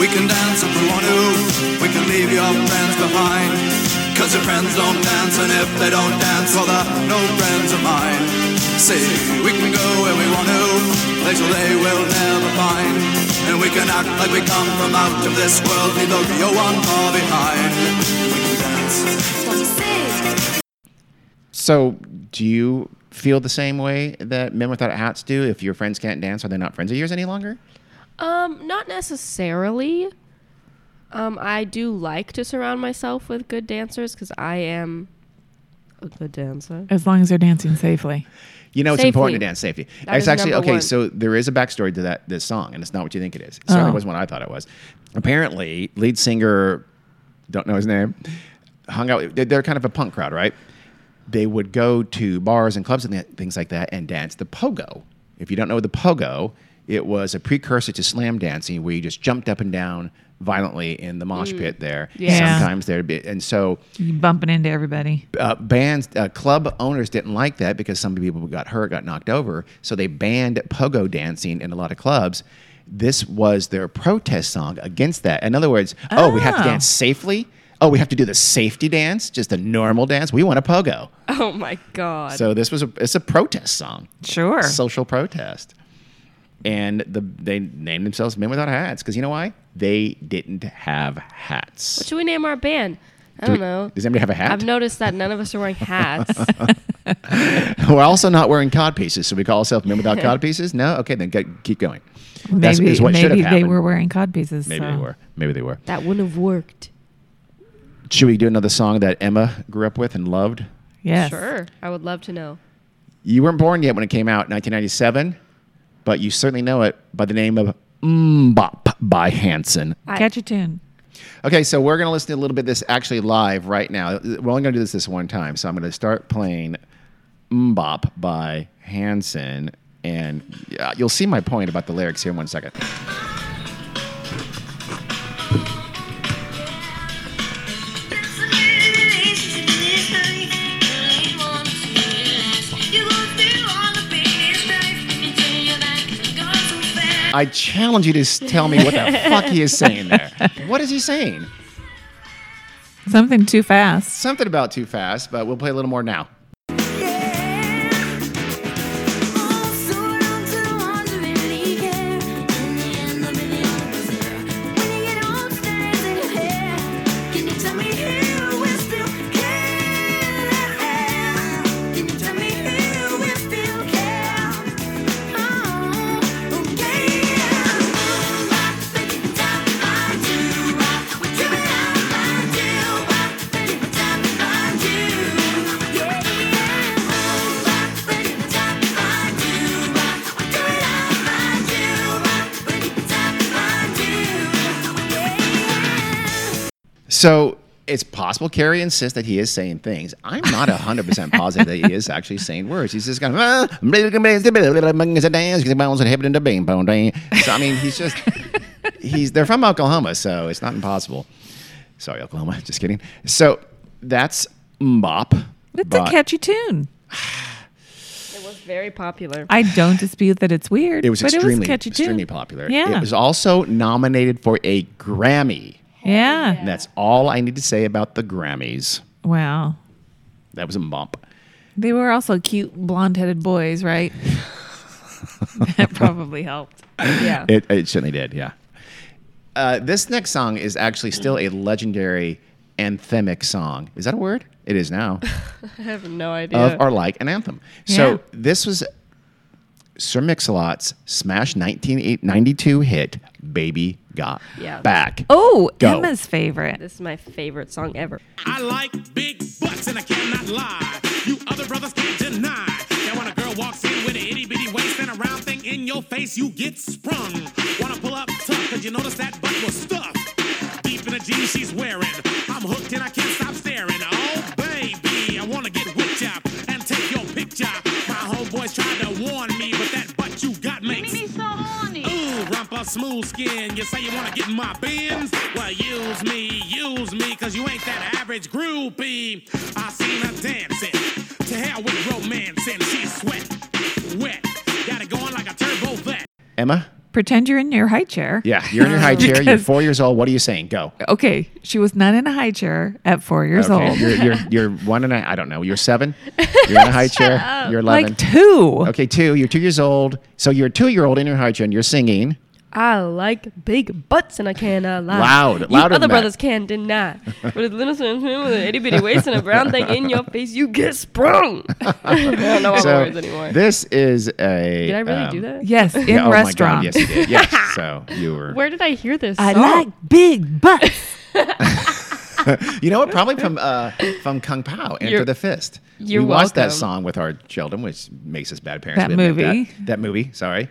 We can dance if we want to. We can leave your friends behind. Cause your friends don't dance, and if they don't dance, well, they're no friends of mine. See, we can go where we want to, places they will never find. And we can act like we come from out of this world, leave the real one far behind. We can dance. So, do you feel the same way that men without hats do? If your friends can't dance, are they not friends of yours any longer? Um, not necessarily. Um, I do like to surround myself with good dancers because I am a good dancer. As long as they're dancing safely. You know, it's Safely. important to dance safety. That it's is actually number okay. one. So there is a backstory to that this song, and it's not what you think it is. It certainly Oh. wasn't what I thought it was. Apparently, lead singer, don't know his name, hung out. they're- They're kind of a punk crowd, right? They would go to bars and clubs and th- things like that and dance the pogo. If you don't know the pogo, it was a precursor to slam dancing, where you just jumped up and down violently in the mosh pit there. Yeah. Sometimes there'd be, and so You bumping into everybody. uh, bands, uh, club owners didn't like that because some people got hurt, got knocked over. So they banned pogo dancing in a lot of clubs. This was their protest song against that. In other words, oh, we have to Oh. dance safely. Oh, we have to do the safety dance, just a normal dance. We want a pogo. Oh my god. So this was a it's a protest song, Sure. social protest, and the they named themselves Men Without Hats because you know why? They didn't have hats. what should we name our band? I Do don't we- know. Does anybody have a hat? I've noticed that none of us are wearing hats. We're also not wearing cod pieces, so we call ourselves Men Without Cod Pieces. No, okay, then go, keep going. That's maybe is what should have maybe they happened. were wearing cod pieces. Maybe so. they were. Maybe they were. that wouldn't have worked. Should we do another song that Emma grew up with and loved? Yes. Sure. I would love to know. You weren't born yet when it came out, 1997, but you certainly know it by the name of MMMBop by Hanson. I- Catch a tune. Okay, so we're going to listen to a little bit of this actually live right now. We're only going to do this this one time, so I'm going to start playing MMMBop by Hanson, and you'll see my point about the lyrics here in one second. I challenge you to tell me what the fuck he is saying there. What is he saying? Something too fast. Something about too fast, but we'll play a little more now. So it's possible Carrie insists that he is saying things. I'm not 100% positive that he is actually saying words. He's just kind ah, of. So, I mean, he's just. He's They're from Oklahoma, so it's not impossible. Sorry, Oklahoma. Just kidding. So that's MMMBop. It's but a catchy tune. It was very popular. I don't dispute that it's weird. It was but extremely, it was a catchy extremely tune. popular. Yeah. It was also nominated for a Grammy. Yeah. And that's all I need to say about the Grammys. Wow. That was a bump. They were also cute blonde-headed boys, right? that probably helped. Yeah. It, it certainly did, yeah. Uh, this next song is actually still a legendary anthemic song. Is that a word? It is now. I have no idea. of or like an anthem. So this was Sir Mix-a-Lot's smash 1992 hit, Baby Got Yeah. Back. Oh, Go. Emma's favorite. this is my favorite song ever. I like big butts and I cannot lie. You other brothers can't deny. That when a girl walks in with an itty bitty waist and a round thing in your face, you get sprung. Wanna pull up tough, cause you notice that butt was stuffed. Deep in the jeans she's wearing. I'm hooked and I can't stop staring. Oh, baby, I wanna get whipped up and take your picture. My homeboys tried to warn me, but that you got makes me so horny. Ooh, rumpa smooth skin. You say you wanna get in my bins? Well, use me, use me, cause you ain't that average groupie. I seen her dancing. To hell with romance, and she's sweat, wet. Got it going like a turbo vet. Emma? Pretend you're in your high chair. Yeah, you're in your high chair. You're four years old. What are you saying? Go. Okay, she was not in a high chair at four years okay, old. You're, you're, you're one and a, I don't know. You're seven. You're in a high chair. You're 11. like two. Okay, two. You're two years old. So you're a two year old in your high chair and you're singing. I like big butts and I cannot lie. Loud, You louder other than that. brothers can't deny. With a little swim swim with an itty bitty waist and a brown thing in your face, you get sprung. I don't know all the So words anymore. this is a. Did I really um, do that? Yes, in yeah, oh my God, yes, you did. Yes. so you were. Where did I hear this? I song? like big butts. You know what? Probably from uh, from Kung Pow, Enter You're- the Fist. you're we watched that song with our children, which makes us bad parents. That movie. That, that movie. Sorry.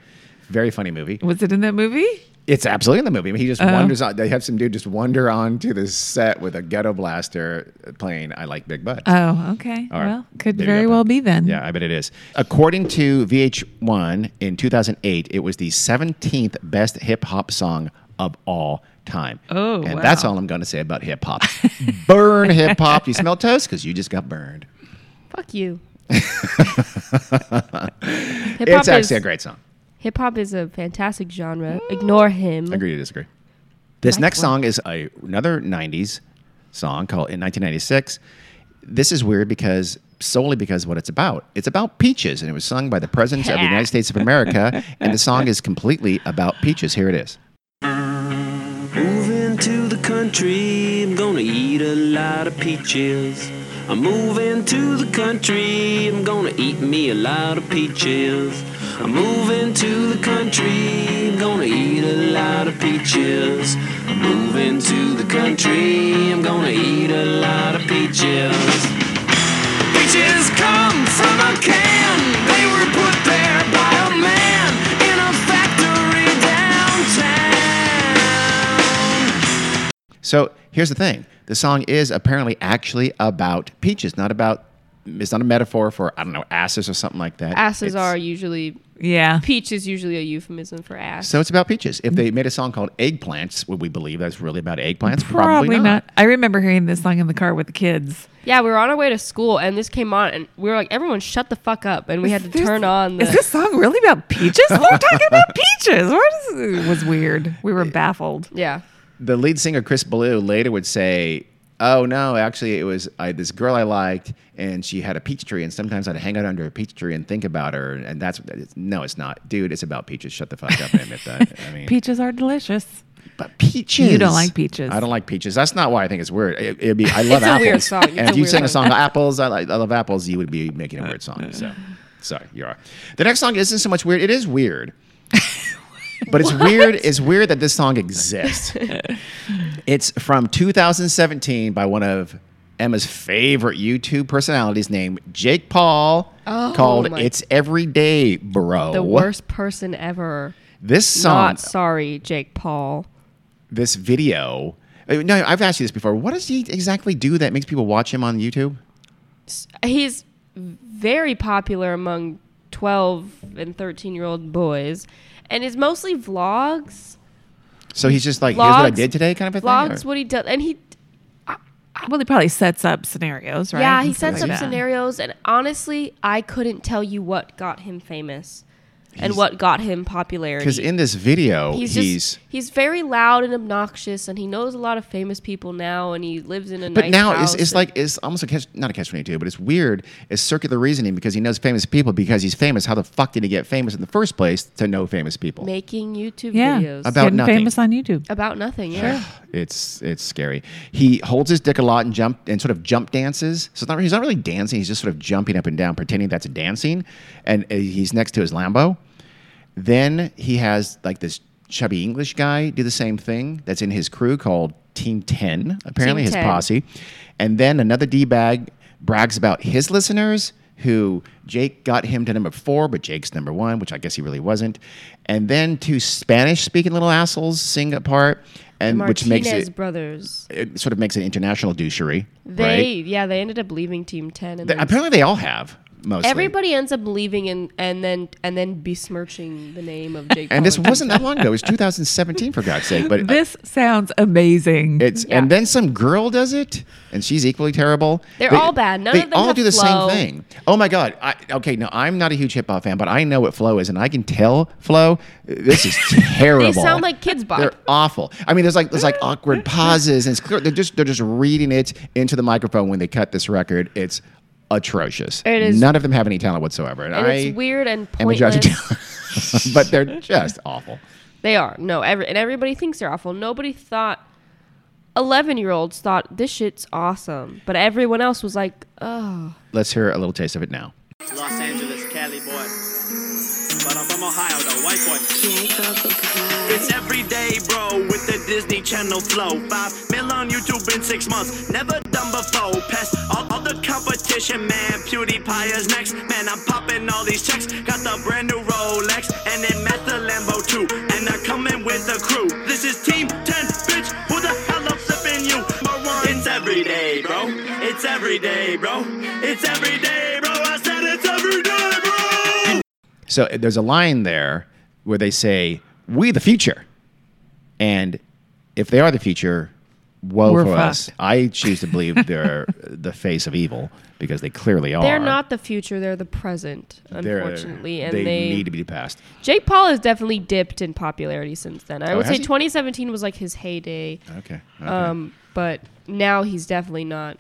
Very funny movie. Was it in that movie? It's absolutely in the movie. I mean, He just Oh. wanders on. They have some dude just wander onto the set with a ghetto blaster playing "I Like Big Butts." Oh, okay. All right. Well, could very well be then. Yeah, I bet it is. According to VH1 in 2008, it was the 17th best hip hop song of all time. Oh, and that's all I'm going to say about hip hop. Burn hip hop. You smell toast because you just got burned. Fuck you. It's actually a great song. Hip hop is a fantastic genre. Ignore him. Agree to disagree. This Nice next one. song is a, another 90s song called in 1996. This is weird because solely because what it's about. It's about peaches, and it was sung by the President of the United States of America, and the song is completely about peaches. Here it is. Moving to the country, I'm gonna eat a lot of peaches. I'm moving to the country, I'm gonna eat me a lot of peaches. I'm moving to the country, gonna eat a lot of peaches. I'm moving to the country, I'm gonna eat a lot of peaches. Peaches come from a can, they were put there by a man in a factory downtown. So here's the thing: the song is apparently actually about peaches, not about. It's not a metaphor for I don't know asses or something like that. Asses It's- are usually. Yeah. Peach is usually a euphemism for ass. So it's about peaches. If they made a song called Eggplants, would we believe that's really about eggplants? Probably, not. I remember hearing this song in the car with the kids. Yeah, we were on our way to school and this came on and we were like, everyone shut the fuck up. And we had to This- turn on the. Is this song really about peaches? They're talking about peaches. What is, it was weird. We were baffled. Yeah. the lead singer Chris Ballew later would say, "Oh no, actually, it was I, this girl I liked, and she had a peach tree, and sometimes I'd hang out under a peach tree and think about her, and that's it's, no, it's not, dude. It's about peaches. Shut the fuck up and admit that. I mean, Peaches are delicious. but peaches. You don't like peaches. I don't like peaches. That's not why I think it's weird. It, it'd be I love It's a apples. weird song. It's and a if you sang a song. song apples, I, like, I love apples, you would be making a weird song. So, sorry, you are. The next song isn't so much weird. It is weird. But it's weird. It's weird that this song exists. it's from 2017 by one of Emma's favorite YouTube personalities named Jake Paul Oh called my- It's Everyday Bro. the worst person ever. This song, Not sorry, Jake Paul. this video, Uh, No, I've asked you this before. What does he exactly do that makes people watch him on YouTube? He's very popular among 12 and 13 year old boys and it's mostly vlogs. So he's just like, here's what I Vlogs- did today, kind of a thing. Vlogs, what he does. And he, Well, he probably sets up scenarios, right? yeah, he sets like up that. scenarios. And honestly, I couldn't tell you what got him famous and what got him popularity. Because in this video, he's he's, just he's very loud and obnoxious and he knows a lot of famous people now and he lives in a But nice now house it's, it's like it's almost a catch, not a catch twenty two, but it's weird. It's circular reasoning because he knows famous people because he's famous. How the fuck did he get famous in the first place to know famous people? making YouTube Yeah, videos About getting nothing. famous on YouTube. about nothing. Yeah. It's it's scary. He holds his dick a lot and jump and sort of jump dances. So it's not he's not really dancing. He's just sort of jumping up and down, pretending that's dancing. And uh, he's next to his Lambo. Then he has like this chubby English guy do the same thing. That's in his crew called Team Ten. Apparently Team his 10. posse. And then another d bag brags about his listeners. Who Jake got him to number four, but Jake's number one, which I guess he really wasn't. And then two Spanish-speaking little assholes sing a part, and which makes it brothers. it sort of makes it international douchery. They right? yeah, they ended up leaving Team Ten, and They- apparently they all have mostly. everybody ends up leaving and and then and then besmirching the name of Jake. and this Paul and wasn't that long ago. It was 2017 for God's sake. But uh, This sounds amazing. it's Yeah. and then some girl does it, and she's equally terrible. They're They- all bad. None they of them are not. They all have do the flow. same thing. Oh my God! I, okay, no, I'm not a huge hip hop fan, but I know what flow is, and I can tell flow. This is terrible. They sound like Kidz Bop. They're awful. I mean, there's like there's like awkward pauses, and it's clear they're just they're just reading it into the microphone when they cut this record. It's atrocious. It is- None of them have any talent whatsoever, and, and I it's weird and am a judge pointless. talent. but they're just awful. They are no, every, and everybody thinks they're awful. Nobody thought. Eleven-year-olds thought this shit's awesome, but everyone else was like, "Oh, Let's hear a little taste of it now. Los Angeles, Cali boy. But I'm from Ohio though, white boy. It's every day, bro, with the Disney Channel flow. Five mil on YouTube in six months, never done before. Past all, all the competition, man. PewDiePie is next, man. I'm popping all these checks. Got the brand new Rolex, and then met the Lambo too. And they're coming with the crew. This is Team 10, bitch. Who the hell I'm flipping you? It's every day, bro. It's every day, bro. It's every day, bro. I said it's every day, bro. So there's a line there where they say, "We the future," and if they are the future, woe We're for fucked. us. I choose to believe they're the face of evil because they clearly are. they're not the future; they're the present." They're- Unfortunately, and they, they, need to be passed. Jake Paul has definitely dipped in popularity since then. I Oh, would has say he? 2017 was like his heyday. Okay. okay. Um, but now he's definitely not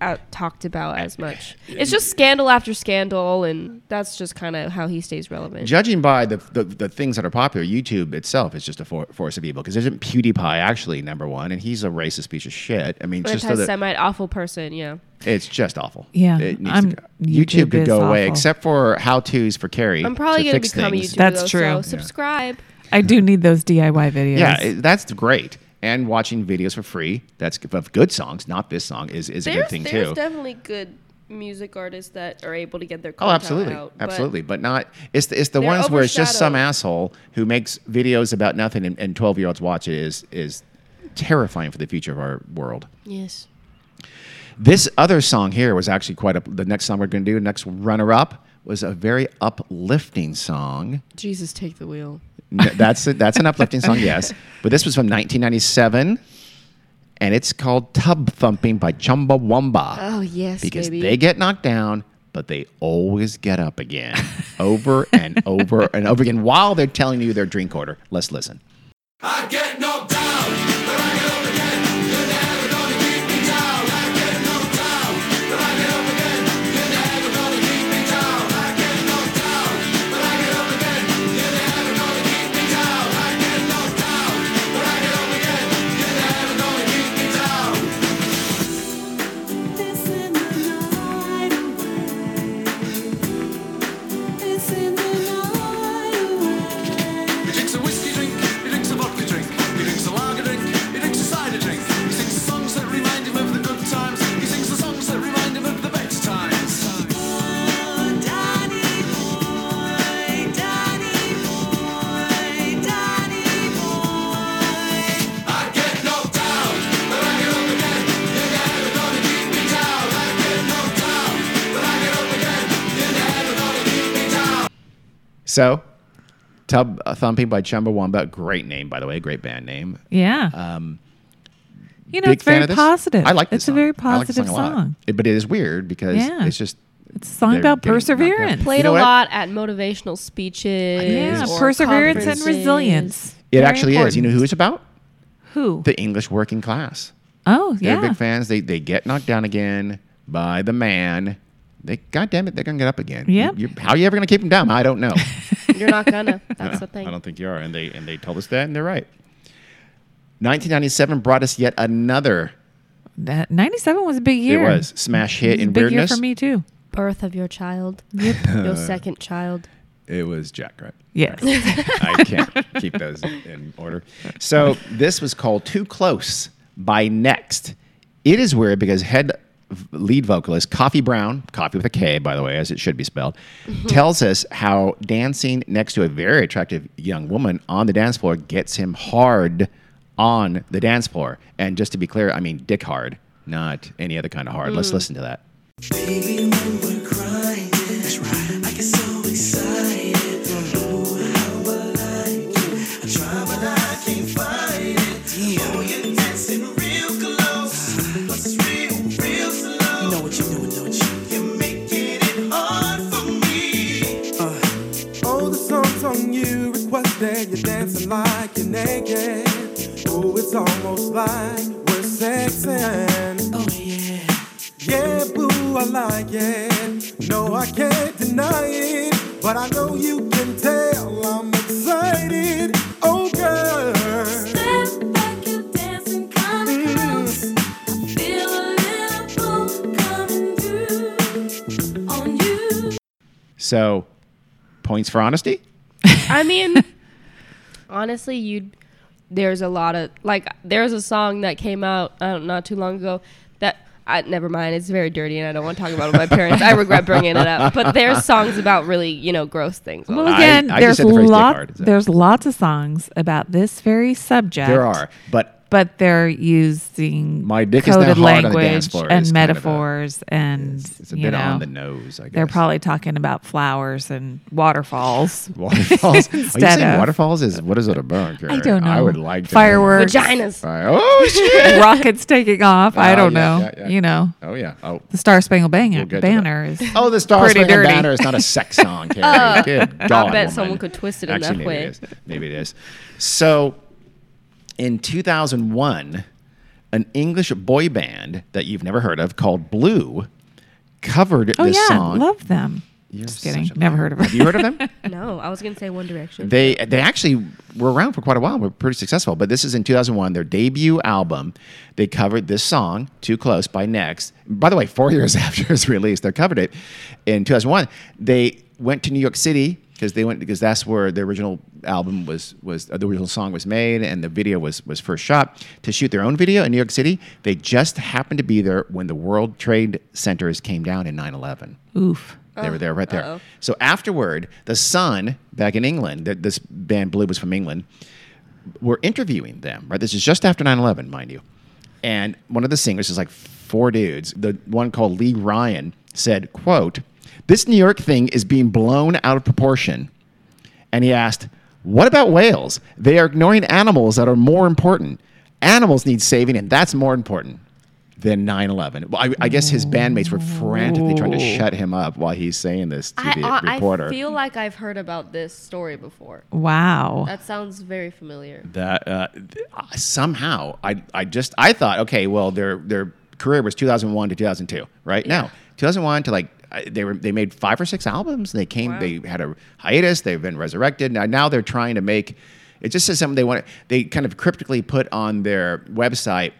out, talked about as much. It's just scandal after scandal, and that's just kind of how he stays relevant. Judging by the, the the things that are popular, YouTube itself is just a for, force of evil because isn't PewDiePie actually number one, and he's a racist piece of shit. I mean, just so that, Anti-Semite, awful person. Yeah. it's just awful. Yeah, it needs I'm- to go. YouTube, YouTube could is go away awful. except for how tos for Carrie. I'm probably to gonna fix become things. a YouTuber. That's though, true. So Yeah. subscribe. I do need those DIY videos. Yeah, it, that's great. And watching videos for free, that's of good songs, not this song, is, is a good thing there's too. definitely good music artists that are able to get their Oh, absolutely, out. but absolutely, but not. It's the, it's the ones where it's just some asshole who makes videos about nothing and- and twelve year olds watch it is is terrifying for the future of our world. Yes. This other song here was actually quite a. The next song we're going to do, next runner up, was a very uplifting song. Jesus, take the wheel. N- that's a, that's an uplifting song, yes. But this was from 1997, and it's called "Tub Thumping" by Chumbawamba. Oh yes, because baby. they get knocked down, but they always get up again, over and over and over again, while they're telling you their drink order. Let's listen. I get knocked So, Tub Thumping by Chumbawamba, great name by the way, great band name. Yeah. Um, you know, it's very positive. I like this. It's a very I like this positive song. It- but it is weird because Yeah. it's just It's a song about getting knocked down. perseverance. Played You know a lot at motivational speeches. Yeah, perseverance and resilience. It Very actually is. You know who it's about? Who? The English working class. Oh, yeah. They're big fans. They they get knocked down again by the man. They, God damn it, they're gonna get up again. yeah You, you- how are you ever gonna keep them down? I don't know. You're not gonna. That's Uh, the thing. I don't think you are, and they and they told us that, and they're right. 1997 brought us yet another. That 97 was a big year. It was smash hit It was in big weirdness. year for me too. Birth of your child. Yep. your second child. It was Jack, right? Yes. I can't keep those in order. So this was called Too Close by Next. It is weird because head v- lead vocalist Coffee Brown, coffee with a K, by the way, as it should be spelled, tells us how dancing next to a very attractive young woman on the dance floor gets him hard on the dance floor. And just to be clear, I mean dick hard, not any other kind of hard. Let's Mm. listen to that. Baby, points for honesty? I mean, honestly, you'd. There's a lot of like. There's a song that came out uh, not too long ago that. I, never mind. It's very dirty, and I don't want to talk about it with my parents. I regret bringing it up. But there's songs about really, you know, gross things. Well, again, I just there's the lot, hard, so. there's lots of songs about this very subject. There are, but but they're using My dick is coded now hard on the language dance and is kind of a- metaphors, and it's a you bit know, on the nose, I They're probably talking about flowers and waterfalls. Waterfalls. Are you saying of waterfalls is what is it a about? I don't know. I would like to Fireworks. know. Vaginas. Right. Oh shit! rockets taking off. Oh, I Oh, don't yeah, know. yeah, yeah. You know, Oh yeah. Oh. the Star Spangled Bang- We'll Banner is Oh, the Star Spangled dirty. Banner is not a sex song, Carrie. Oh, Good I bet woman. someone could twist it in Actually, that maybe way. It is. Maybe it is. So, in 2001, an English boy band that you've never heard of called Blue covered Oh this yeah, song. love them. You're Just kidding. Never liar. heard of them. Have you heard of them? No, I was gonna say One Direction. They they actually were around for quite a while. Were pretty successful. But this is in 2001, their debut album. They covered this song, "Too Close" by Next. By the way, four years after its release, they covered it in 2001. They went to New York City because they went because that's where the original album was was uh, the original song was made and the video was was first shot to shoot their own video in New York City. They just happened to be there when the World Trade Centers came down in 9/11. Oof. They were there right there. Uh-oh. So afterward, the Sun back in England, th- this band Blue was from England, were interviewing them. Right, this is just after 9/11, mind you. And one of the singers is like four dudes. The one called Lee Ryan said, "quote This New York thing is being blown out of proportion." And he asked, "What about whales? They are ignoring animals that are more important. Animals need saving, and that's more important." Than 9 11. Well, I, I guess his bandmates were frantically trying to shut him up while he's saying this to I, the I, reporter. I feel like I've heard about this story before. Wow. That sounds very familiar. that uh, th- uh, somehow I I just I thought okay well their their career was 2001 to 2002 right now 2001 to like I- they were they made five or six albums. They came Wow. they had a hiatus. They've been resurrected. Now, now they're trying to make it just says something they want they kind of cryptically put on their website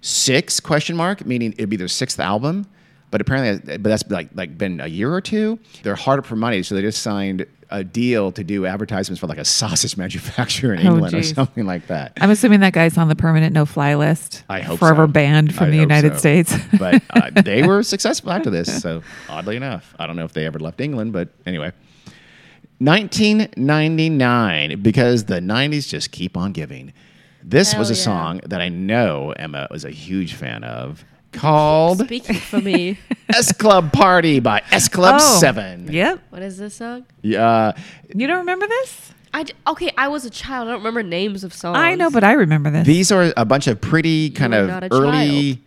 six question mark meaning it'd be their sixth album but apparently but that's like like been a year or two they're hard up for money so they just signed a deal to do advertisements for like a sausage manufacturer in Oh, England or something like that I'm assuming that guy's on the permanent no-fly list. I hope forever so. banned from I the United so. States. but uh, they were successful after this. So oddly enough, I don't know if they ever left England, but anyway. 1999, because the 90s just keep on giving. This was a yeah. song that I know Emma was a huge fan of. Called Speaking for me. S Club Party by S Club Oh, 7. Yep. What is this song? Yeah. Uh, you don't remember this? I d- okay. I was a child. I don't remember names of songs. I know, but I remember this. These are a bunch of pretty kind were of a early, child.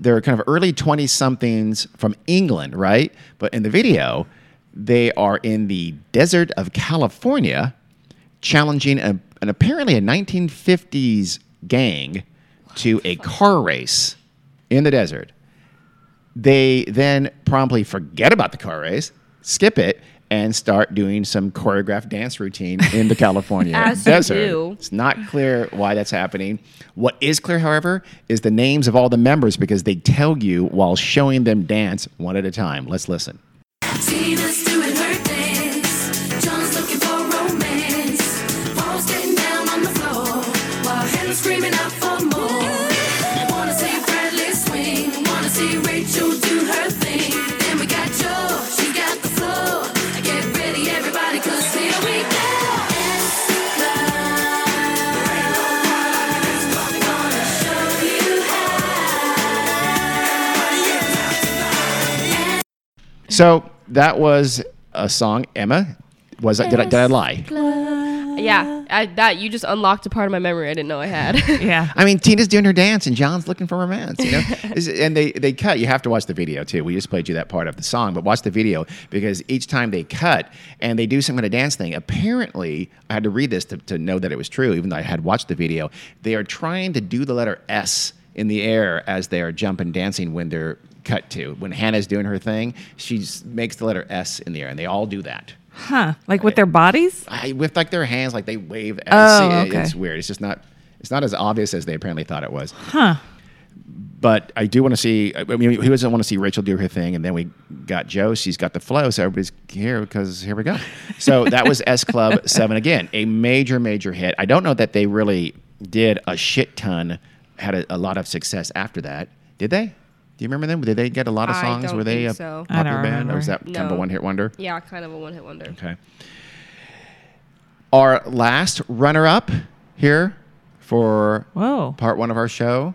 they're kind of early 20 somethings from England, right? But in the video, they are in the desert of California challenging a, an apparently a 1950s gang to a car race in the desert. They then promptly forget about the car race, skip it, and start doing some choreographed dance routine in the California desert. do. It's not clear why that's happening. What is clear, however, is the names of all the members because they tell you while showing them dance one at a time. Let's listen. So that was a song. Emma, was that, did I, did I lie? Yeah, I, that you just unlocked a part of my memory I didn't know I had. yeah. I mean, Tina's doing her dance and John's looking for romance. You know, and they they cut. You have to watch the video too. We just played you that part of the song, but watch the video because each time they cut and they do some kind of dance thing. Apparently, I had to read this to, to know that it was true, even though I had watched the video. They are trying to do the letter S in the air as they are jumping dancing when they're cut to. When Hannah's doing her thing, she makes the letter S in the air, and they all do that. Huh? Like with their bodies? I, with like their hands, like they wave. S. Oh, okay. It's weird. It's just not. It's not as obvious as they apparently thought it was. Huh? But I do want to see. I mean, who doesn't want to see Rachel do her thing? And then we got Joe. She's got the flow, so everybody's here because here we go. So that was S Club Seven again, a major, major hit. I don't know that they really did a shit ton, had a, a lot of success after that. Did they? Do you remember them? Did they get a lot of I songs? don't Were they think a so. Popular band, or was that remember. kind of a one hit wonder? yeah, kind of a one-hit wonder. Okay. Our last runner up here for Whoa. part one of our show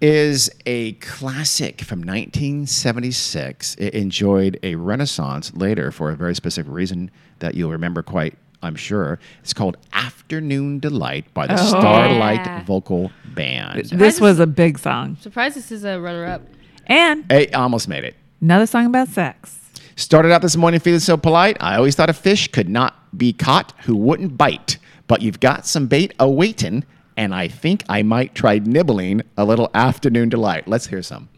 is a classic from 1976. It enjoyed a renaissance later for a very specific reason that you'll remember quite, I'm sure. It's called Afternoon Delight by the Oh. Starlight Yeah. Vocal Band. This was a big song. Surprised this is a runner-up. And It almost made it. another song about sex. Started out this morning feeling so polite. I always thought a fish could not be caught who wouldn't bite. But you've got some bait awaiting, and I think I might try nibbling a little afternoon delight. Let's hear some.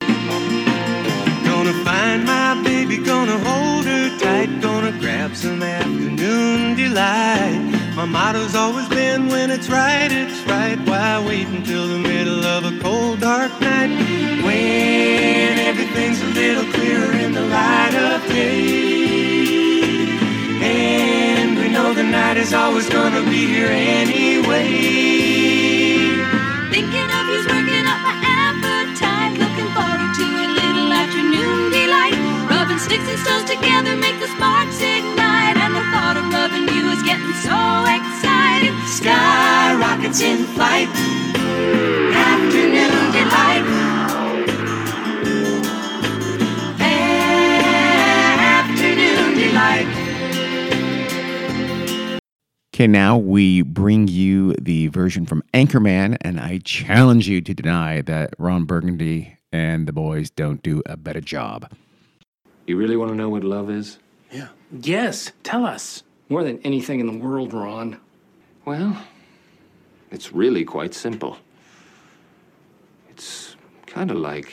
Gonna find my baby, gonna hold her tight, some afternoon delight. My motto's always been when it's right, it's right. Why wait until the middle of a cold, dark night? When everything's a little clearer in the light of day. And we know the night is always gonna be here anyway. Thinking sticks and stones together make the sparks ignite. And the thought of loving you is getting so exciting. Sky rockets in flight. Afternoon delight. Okay, now we bring you the version from Anchorman, and I challenge you to deny that Ron Burgundy and the boys don't do a better job. You really want to know what love is? Yeah. Yes, tell us. More than anything in the world, Ron. Well, it's really quite simple. It's kind of like.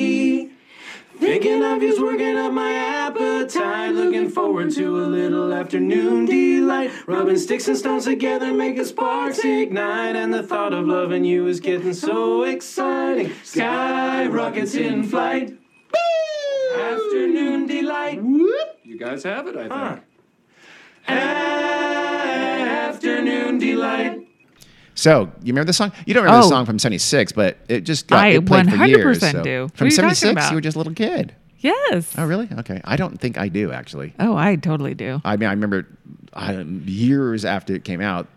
Thinking of you's working up my appetite. Looking forward to a little afternoon delight. Rubbing sticks and stones together, making sparks ignite. And the thought of loving you is getting so exciting. Sky rockets in flight. Afternoon delight. You guys have it, I think. Afternoon delight. So you remember the song? You don't remember Oh. the song from '76, but it just got I it played for 100% years. So. do. What From are you '76, you were just a little kid. Yes. Oh, really? Okay. I don't think I do actually. Oh, I totally do. I mean, I remember uh, years after it came out.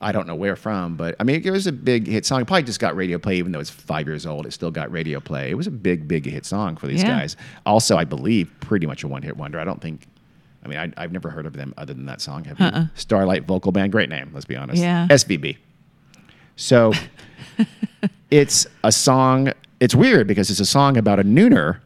I don't know where from, but I mean, it was a big hit song. It probably just got radio play, even though it's five years old. It still got radio play. It was a big, big hit song for these Yeah. guys. Also, I believe pretty much a one-hit wonder. I don't think. I mean, I, I've never heard of them other than that song. Have you? Uh-uh. Starlight Vocal Band, great name. Let's be honest. Yeah. SVB. So it's a song. It's weird because it's a song about a nooner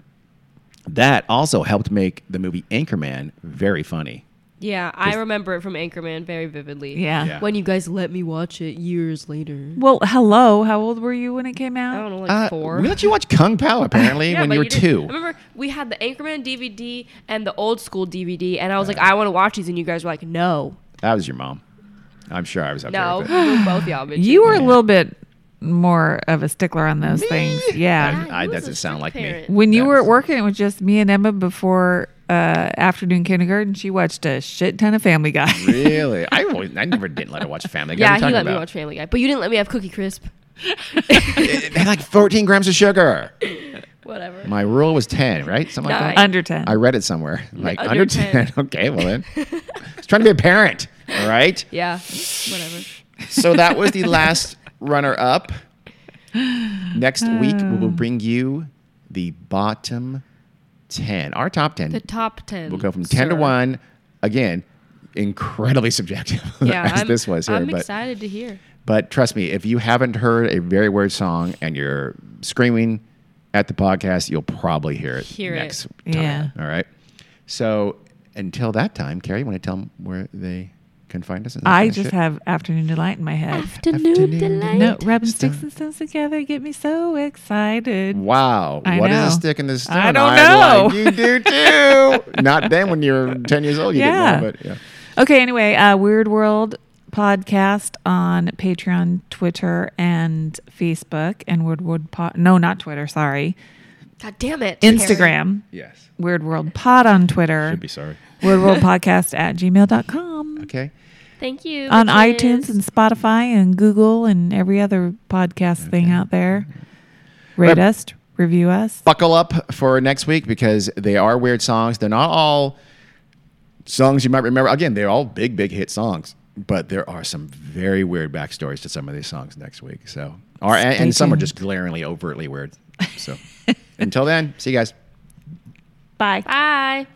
that also helped make the movie Anchorman very funny. Yeah, I remember it from Anchorman very vividly. Yeah. Yeah. When you guys let me watch it years later. Well, hello. How old were you when it came out? I don't know, like Uh, four. We let you watch Kung Pow apparently Yeah, when you were didn't- two. I remember we had the Anchorman DVD and the old school DVD, and I was like, I want to watch these, and you guys were like, No, That was your mom. I'm sure I was up no, there. with it. both y'all. bitches. You were a little bit more of a stickler on those things. Yeah. I, doesn't sound like me. When you were at working, it was just me and Emma before uh, afternoon kindergarten. She watched a shit ton of Family Guy. Really? I always, I never didn't let her watch Family Guy. Yeah, What he you let talking me about? watch Family Guy, but you didn't let me have Cookie Crisp. It had like 14 grams of sugar. Whatever. My rule was 10, right? Something like that. Under 10. I read it somewhere. Like under under 10. 10. okay, well then. I was trying to be a parent. All right. Yeah, whatever. So that was the last runner up. Next week, we will bring you the bottom 10, our top 10. The top 10. We'll go from 10 to 1. Again, incredibly subjective Yeah, as I'm, this was here. I'm but, excited to hear. but trust me, if you haven't heard a very weird song and you're screaming at the podcast, you'll probably hear it Hear it. next time. Yeah. All right. So until that time, Carrie, you want to tell them where they can find us? I just shit? have afternoon delight in my head. Afternoon, delight. No, rubbing sticks and stones together get me so excited. Wow. I what is know. a stick in the stone? I don't I'd know. like you do too. Not then when you're 10 years old, you Yeah. didn't know, but yeah. Okay, anyway, uh, Weird World podcast on Patreon, Twitter, and Facebook, and Weird World Pod. No, not Twitter. Sorry, God damn it. Instagram. Yes. Weird World Pod on Twitter. Should be sorry. Weird World Podcast at gmail.com. Okay. Thank you. On bitches. iTunes and Spotify and Google and every other podcast thing out there. Mm-hmm. Rate But- us, review us. buckle up for next week because they are weird songs. They're not all songs you might remember. Again, they're all big, big hit songs, but there are some very weird backstories to some of these songs next week. So, or, and, and some are just glaringly, overtly weird. So, until then, see you guys. Bye. Bye.